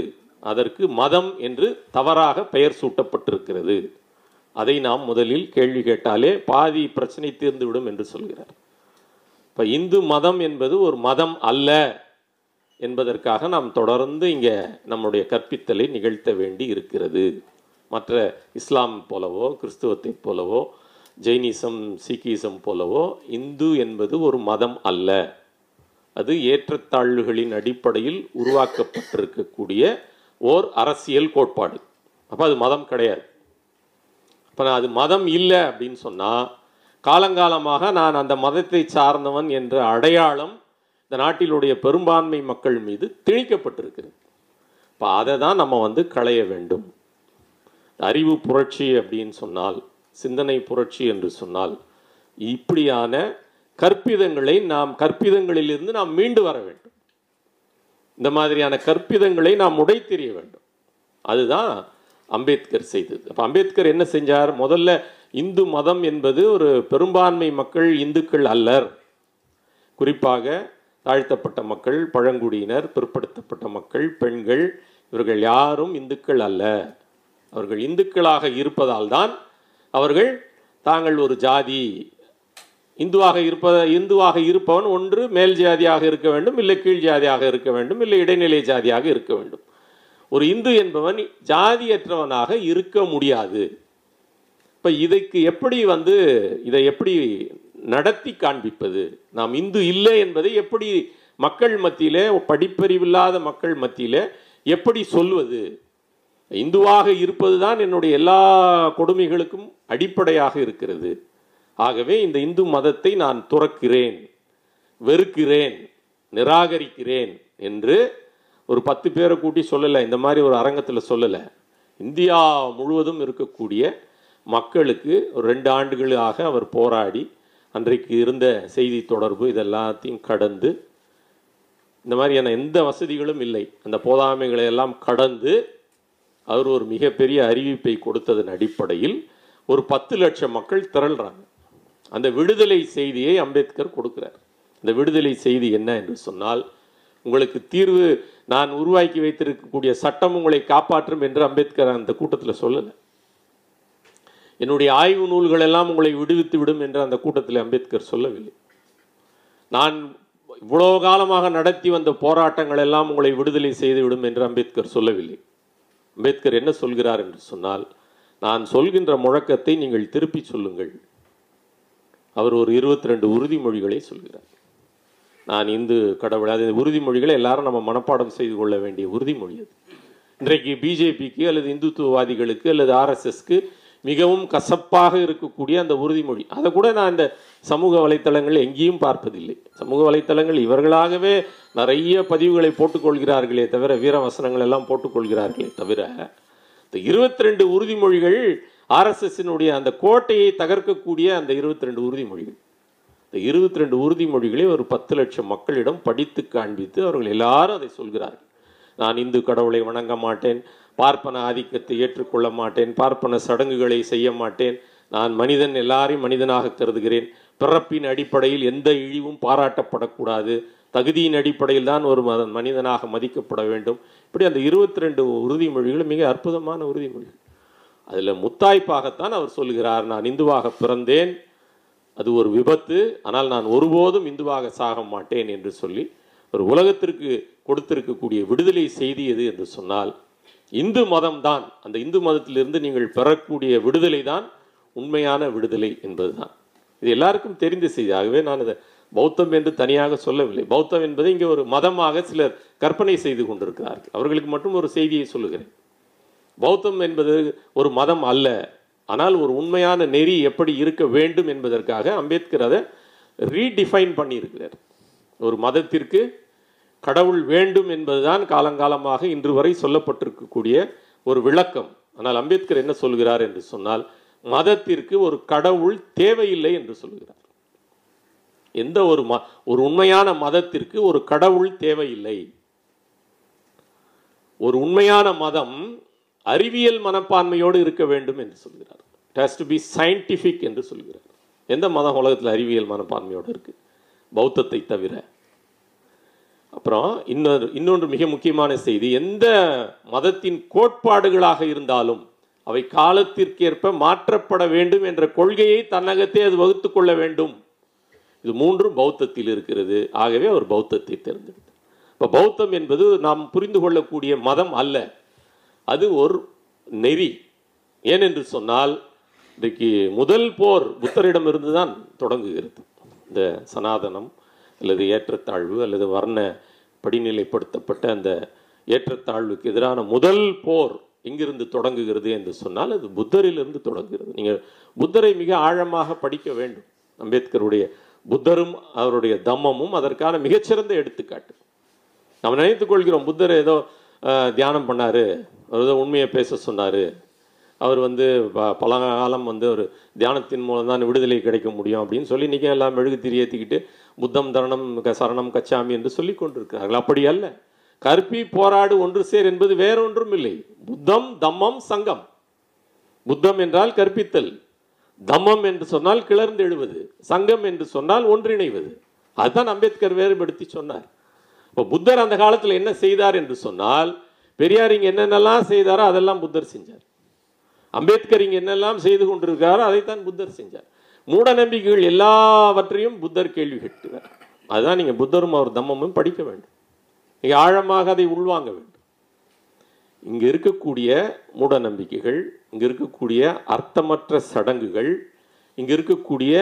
அதற்கு மதம் என்று தவறாக பெயர் சூட்டப்பட்டிருக்கிறது. அதை நாம் முதலில் கேள்வி கேட்டாலே பாதி பிரச்சனை தீர்ந்துவிடும் என்று சொல்கிறார். இப்போ இந்து மதம் என்பது ஒரு மதம் அல்ல. என்பதற்காக நாம் தொடர்ந்து இங்கே நம்முடைய கற்பித்தலை நிகழ்த்த வேண்டி இருக்கிறது. மற்ற இஸ்லாம் போலவோ கிறிஸ்துவத்தைப் போலவோ ஜெயினிசம் சீக்கிசம் போலவோ இந்து என்பது ஒரு மதம் அல்ல. அது ஏற்றத்தாழ்வுகளின் அடிப்படையில் உருவாக்கப்பட்டிருக்கக்கூடிய ஓர் அரசியல் கோட்பாடு. அப்போ அது மதம் கிடையாது. அப்போ நான் அது மதம் இல்லை அப்படின்னு சொன்னால் காலங்காலமாக நான் அந்த மதத்தை சார்ந்தவன் என்ற அடையாளம் இந்த நாட்டிலுடைய பெரும்பான்மை மக்கள் மீது திணிக்கப்பட்டிருக்கிறது. இப்போ அதை தான் நம்ம வந்து களைய வேண்டும். அறிவு புரட்சி அப்படின்னு சொன்னால் சிந்தனை புரட்சி என்று சொன்னால் இப்படியான கற்பிதங்களை நாம் கற்பிதங்களிலிருந்து நாம் மீண்டு வர வேண்டும். இந்த மாதிரியான கற்பிதங்களை நாம் உடைத்தெறிய வேண்டும். அதுதான் அம்பேத்கர் செய்தது. அப்போ அம்பேத்கர் என்ன செஞ்சார்? முதல்ல இந்து மதம் என்பது ஒரு பெரும்பான்மை மக்கள் இந்துக்கள் அல்லர். குறிப்பாக தாழ்த்தப்பட்ட மக்கள் பழங்குடியினர் பிற்படுத்தப்பட்ட மக்கள் பெண்கள் இவர்கள் யாரும் இந்துக்கள் அல்ல. அவர்கள் இந்துக்களாக இருப்பதால் தான் அவர்கள் தாங்கள் ஒரு ஜாதி. இந்துவாக இருப்ப இந்துவாக இருப்பவன் ஒன்று மேல் ஜாதியாக இருக்க வேண்டும் இல்லை கீழ் ஜாதியாக இருக்க வேண்டும் இல்லை இடைநிலை ஜாதியாக இருக்க வேண்டும். ஒரு இந்து என்பவன் ஜாதியற்றவனாக இருக்க முடியாது. இப்போ இதுக்கு எப்படி வந்து இதை எப்படி நடத்தி காண்பிப்பது. நாம் இந்து இல்லை என்பதை எப்படி மக்கள் மத்தியில் படிப்பறிவில்லாத மக்கள் மத்தியில் எப்படி சொல்வது? இந்துவாக இருப்பது தான் என்னுடைய எல்லா கொடுமைகளுக்கும் அடிப்படையாக இருக்கிறது. ஆகவே இந்த இந்து மதத்தை நான் துறக்கிறேன் வெறுக்கிறேன் நிராகரிக்கிறேன் என்று ஒரு பத்து பேரை கூட்டி சொல்லலை இந்த மாதிரி ஒரு அரங்கத்தில் சொல்லலை. இந்தியா முழுவதும் இருக்கக்கூடிய மக்களுக்கு ஒரு ரெண்டு ஆண்டுகளாக அவர் போராடி அன்றைக்கு இருந்த செய்தி தொடர்பு இதெல்லாத்தையும் கடந்து இந்த மாதிரியான எந்த வசதிகளும் இல்லை. அந்த போதாமைகளை எல்லாம் கடந்து அவர் ஒரு மிகப்பெரிய அறிவிப்பை கொடுத்ததன் அடிப்படையில் ஒரு பத்து லட்சம் மக்கள் திரள்றாங்க. அந்த விடுதலை செய்தியை அம்பேத்கர் கொடுக்குறார். இந்த விடுதலை செய்தி என்ன என்று சொன்னால் உங்களுக்கு தீர்வு நான் உருவாக்கி வைத்திருக்கக்கூடிய சட்டம் உங்களை காப்பாற்றும் என்று அம்பேத்கர் அந்த கூட்டத்தில் சொல்லலை. என்னுடைய ஆய்வு நூல்கள் எல்லாம் உங்களை விடுவித்து விடும் என்று அந்த கூட்டத்தில் அம்பேத்கர் சொல்லவில்லை. நான் இவ்வளோ காலமாக நடத்தி வந்த போராட்டங்கள் எல்லாம் உங்களை விடுதலை செய்துவிடும் என்று அம்பேத்கர் சொல்லவில்லை. அம்பேத்கர் என்ன சொல்கிறார் என்று சொன்னால் நான் சொல்கின்ற முழக்கத்தை நீங்கள் திருப்பி சொல்லுங்கள். அவர் ஒரு இருபத்தி ரெண்டு உறுதிமொழிகளை சொல்கிறார். நான் இந்து கடவுள் அது உறுதிமொழிகளை எல்லாரும் நம்ம மனப்பாடம் செய்து கொள்ள வேண்டிய உறுதிமொழி அது. இன்றைக்கு பிஜேபிக்கு அல்லது இந்துத்துவவாதிகளுக்கு அல்லது ஆர்எஸ்எஸ்க்கு மிகவும் கசப்பாக இருக்கக்கூடிய அந்த உறுதிமொழி. அதை கூட நான் இந்த சமூக வலைத்தளங்கள் எங்கேயும் பார்ப்பதில்லை. சமூக வலைத்தளங்கள் இவர்களாகவே நிறைய பதிவுகளை போட்டுக்கொள்கிறார்களே தவிர வீரவசனங்கள் எல்லாம் போட்டுக்கொள்கிறார்களே தவிர இந்த இருபத்தி ரெண்டு உறுதிமொழிகள் ஆர்எஸ்எஸ்ஸினுடைய அந்த கோட்டையை தகர்க்கக்கூடிய அந்த இருபத்தி ரெண்டு உறுதிமொழிகள். இந்த இருபத்தி ரெண்டு உறுதிமொழிகளை ஒரு பத்து லட்சம் மக்களிடம் படித்து காண்பித்து அவர்கள் எல்லாரும் அதை சொல்கிறார்கள். நான் இந்து கடவுளை வணங்க மாட்டேன் பார்ப்பன ஆதிக்கத்தை ஏற்றுக்கொள்ள மாட்டேன் பார்ப்பன சடங்குகளை செய்ய மாட்டேன். நான் மனிதன் எல்லாரையும் மனிதனாக கருதுகிறேன். பிறப்பின் அடிப்படையில் எந்த இழிவும் பாராட்டப்படக்கூடாது. தகுதியின் அடிப்படையில் தான் ஒரு மத மனிதனாக மதிக்கப்பட வேண்டும். இப்படி அந்த இருபத்தி ரெண்டு உறுதிமொழிகள் மிக அற்புதமான உறுதிமொழிகள். அதில் முத்தாய்ப்பாகத்தான் அவர் சொல்கிறார் நான் இந்துவாக பிறந்தேன். அது ஒரு விபத்து. ஆனால் நான் ஒருபோதும் இந்துவாக சாக மாட்டேன் என்று சொல்லி ஒரு உலகத்திற்கு கொடுத்திருக்கக்கூடிய விடுதலை செய்தி எது என்று சொன்னால் இந்து மதம்தான். அந்த இந்து மதத்திலிருந்து நீங்கள் பெறக்கூடிய விடுதலை தான் உண்மையான விடுதலை என்பதுதான். இது எல்லாருக்கும் தெரிந்த செய்தி. ஆகவே நான் இதை பௌத்தம் என்று தனியாக சொல்லவில்லை. பௌத்தம் என்பதை இங்கே ஒரு மதமாக சிலர் கற்பனை செய்து கொண்டிருக்கிறார்கள். அவர்களுக்கு மட்டும் ஒரு செய்தியை சொல்லுகிறேன். பௌத்தம் என்பது ஒரு மதம் அல்ல. ஆனால் ஒரு உண்மையான நெறி எப்படி இருக்க வேண்டும் என்பதற்காக அம்பேத்கர் அதை ரீடிஃபைன் பண்ணியிருக்கிறார். ஒரு மதத்திற்கு கடவுள் வேண்டும் என்பதுதான் காலங்காலமாக இன்று வரை சொல்லப்பட்டிருக்கக்கூடிய ஒரு விளக்கம். ஆனால் அம்பேத்கர் என்ன சொல்கிறார் என்று சொன்னால் மதத்திற்கு ஒரு கடவுள் தேவையில்லை என்று சொல்கிறார். எந்த ஒரு ம ஒரு உண்மையான மதத்திற்கு ஒரு கடவுள் தேவையில்லை. ஒரு உண்மையான மதம் அறிவியல் மனப்பான்மையோடு இருக்க வேண்டும் என்று சொல்கிறார். It has to be scientific என்று சொல்கிறார். எந்த மதம் உலகத்தில் அறிவியல் மனப்பான்மையோடு இருக்குது பௌத்தத்தை தவிர. அப்புறம் இன்னொரு இன்னொன்று மிக முக்கியமான செய்தி. எந்த மதத்தின் கோட்பாடுகளாக இருந்தாலும் அவை காலத்திற்கேற்ப மாற்றப்பட வேண்டும் என்ற கொள்கையை தன்னகத்தே அது வகுத்து கொள்ள வேண்டும். இது மூன்றும் பௌத்தத்தில் இருக்கிறது. ஆகவே அவர் பௌத்தத்தை தேர்ந்தெடுத்தார். இப்போ பௌத்தம் என்பது நாம் புரிந்து கொள்ளக்கூடிய மதம் அல்ல. அது ஒரு நெறி. ஏனென்று சொன்னால் இன்றைக்கு முதல் போர் புத்தரிடமிருந்து தான் தொடங்குகிறது. இந்த சனாதனம் அல்லது ஏற்றத்தாழ்வு அல்லது வர்ண படிநிலைப்படுத்தப்பட்ட அந்த ஏற்றத்தாழ்வுக்கு எதிரான முதல் போர் எங்கிருந்து தொடங்குகிறது என்று சொன்னால் அது புத்தரிலிருந்து தொடங்குகிறது. நீங்கள் புத்தரை மிக ஆழமாக படிக்க வேண்டும். அம்பேத்கருடைய புத்தரும் அவருடைய தம்மமும் அதற்கான மிகச்சிறந்த எடுத்துக்காட்டு. நம்ம நினைத்துக் கொள்கிறோம் புத்தர் ஏதோ தியானம் பண்ணார் அவர் ஏதோ உண்மையை பேச சொன்னார். அவர் வந்து ப- பல காலம் வந்து ஒரு தியானத்தின் மூலம் தான் விடுதலை கிடைக்க முடியும் அப்படின்னு சொல்லி இன்றைக்கி எல்லாம் மெழுகுத்திரி ஏற்றிக்கிட்டு புத்தம் தரணம் க- சரணம் கச்சாமி என்று சொல்லி கொண்டிருக்கிறார்கள். அப்படி அல்ல. கற்பி போராடு ஒன்று சேர் என்பது வேறொன்றும் இல்லை. புத்தம் தம்மம் சங்கம். புத்தம் என்றால் கற்பித்தல். தம்மம் என்று சொன்னால் கிளர்ந்து எழுவது. சங்கம் என்று சொன்னால் ஒன்றிணைவது. அதுதான் அம்பேத்கர் வேறுபடுத்தி சொன்னார். இப்போ புத்தர் அந்த காலத்தில் என்ன செய்தார் என்று சொன்னால் பெரியார் இங்கே என்னென்னலாம் செய்தாரோ அதெல்லாம் புத்தர் செஞ்சார். அம்பேத்கர் இங்கே என்னெல்லாம் செய்து கொண்டிருக்காரோ அதைத்தான் புத்தர் செஞ்சார். மூட நம்பிக்கைகள் எல்லாவற்றையும் புத்தர் கேள்வி கேட்டுவார் அதுதான் நீங்கள் புத்தரும் அவர் தம்மமும் படிக்க வேண்டும். நீங்கள் ஆழமாக அதை உள்வாங்க வேண்டும். இங்கே இருக்கக்கூடிய மூட நம்பிக்கைகள் இருக்கக்கூடிய அர்த்தமற்ற சடங்குகள் இங்கே இருக்கக்கூடிய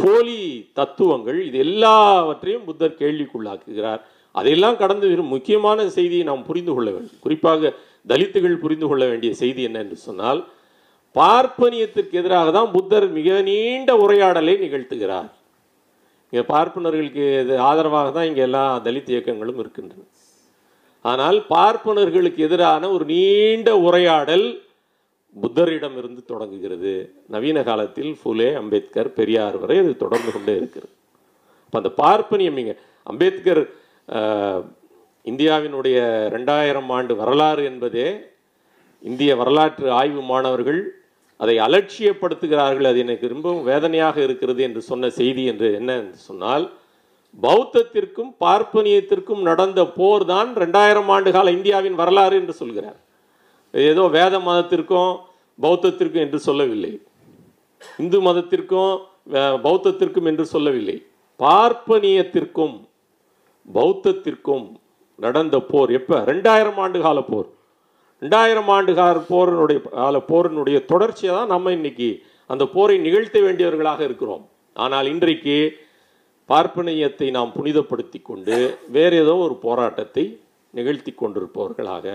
போலி தத்துவங்கள் இது எல்லாவற்றையும் புத்தர் கேள்விக்குள்ளாக்குகிறார். அதையெல்லாம் கடந்து வரும் முக்கியமான செய்தியை நாம் புரிந்து கொள்ள வேண்டும். குறிப்பாக தலித்துகள் புரிந்து கொள்ள வேண்டிய செய்தி என்ன என்று சொன்னால் பார்ப்பனியத்திற்கு எதிராக தான் புத்தர் மிக நீண்ட உரையாடலை நிகழ்த்துகிறார். இங்கே பார்ப்பனர்களுக்கு இது ஆதரவாக தான் இங்கே எல்லா தலித் இயக்கங்களும் இருக்கின்றன. ஆனால் பார்ப்பனர்களுக்கு எதிரான ஒரு நீண்ட உரையாடல் புத்தரிடம் இருந்து தொடங்குகிறது. நவீன காலத்தில் ஃபுலே அம்பேத்கர் பெரியார் வரை அது தொடர்ந்து கொண்டே இருக்கிறது. அப்போ அந்த பார்ப்பனியம் இங்கே அம்பேத்கர் இந்தியாவினுடைய ரெண்டாயிரம் ஆண்டு வரலாறு என்பதே இந்திய வரலாற்று ஆய்வு மாணவர்கள் அதை அலட்சியப்படுத்துகிறார்கள். அது எனக்கு ரொம்பவும் வேதனையாக இருக்கிறது என்று சொன்ன செய்தி என்று என்ன என்று சொன்னால் பௌத்தத்திற்கும் பார்ப்பனியத்திற்கும் நடந்த போர் தான் ரெண்டாயிரம் ஆண்டு கால இந்தியாவின் வரலாறு என்று சொல்கிறார். ஏதோ வேத மதத்திற்கும் பௌத்தத்திற்கும் என்று சொல்லவில்லை. இந்து மதத்திற்கும் வே- பௌத்தத்திற்கும் என்று சொல்லவில்லை. பார்ப்பனியத்திற்கும் பௌத்தத்திற்கும் நடந்த போர் எப்போ? ரெண்டாயிரம் ஆண்டு கால போர். ரெண்டாயிரம் ஆண்டுகார் போரினுடைய கால போரினுடைய தொடர்ச்சியை தான் நம்ம இன்னைக்கு அந்த போரை நிகழ்த்த வேண்டியவர்களாக இருக்கிறோம். ஆனால் இன்றைக்கு பார்ப்பனியத்தை நாம் புனிதப்படுத்தி கொண்டு வேற ஏதோ ஒரு போராட்டத்தை நிகழ்த்தி கொண்டிருப்பவர்களாக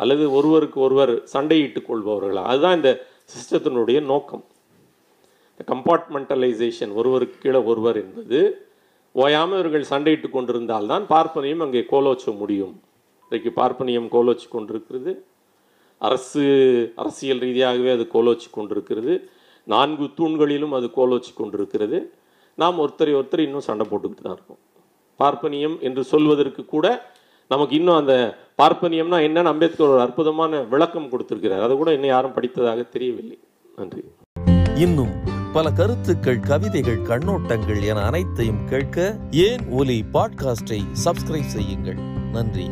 அல்லது ஒருவருக்கு ஒருவர் சண்டையிட்டுக் கொள்பவர்களாக. அதுதான் இந்த சிஸ்டத்தினுடைய நோக்கம். இந்த கம்பார்ட்மெண்டலைசேஷன் ஒருவருக்கு கீழே ஒருவர் என்பது ஓயாமல் இவர்கள் சண்டையிட்டு கொண்டிருந்தால்தான் பார்ப்பனியம் அங்கே கோலோச்ச முடியும். இன்றைக்கு பார்ப்பனியம் கோலோச்சு கொண்டிருக்கிறது. அரசு அரசியல் ரீதியாகவே அது கோலோச்சி கொண்டிருக்கிறது. நான்கு தூண்களிலும் அது கோலோச்சி கொண்டிருக்கிறது. நாம் ஒருத்தரை ஒருத்தர் இன்னும் சண்டை போட்டுக்கிட்டு தான் இருக்கோம். பார்ப்பனியம் என்று சொல்வதற்கு கூட நமக்கு இன்னும் அந்த பார்ப்பனியம்னா என்னன்னு அம்பேத்கர் ஒரு அற்புதமான விளக்கம் கொடுத்திருக்கிறார். அதை கூட இன்னும் யாரும் படித்ததாக தெரியவில்லை. நன்றி. இன்னும் பல கருத்துக்கள் கவிதைகள் கண்ணோட்டங்கள் என அனைத்தையும் கேட்க ஏன் ஒலி பாட்காஸ்டை சப்ஸ்கிரைப் செய்யுங்கள். நன்றி.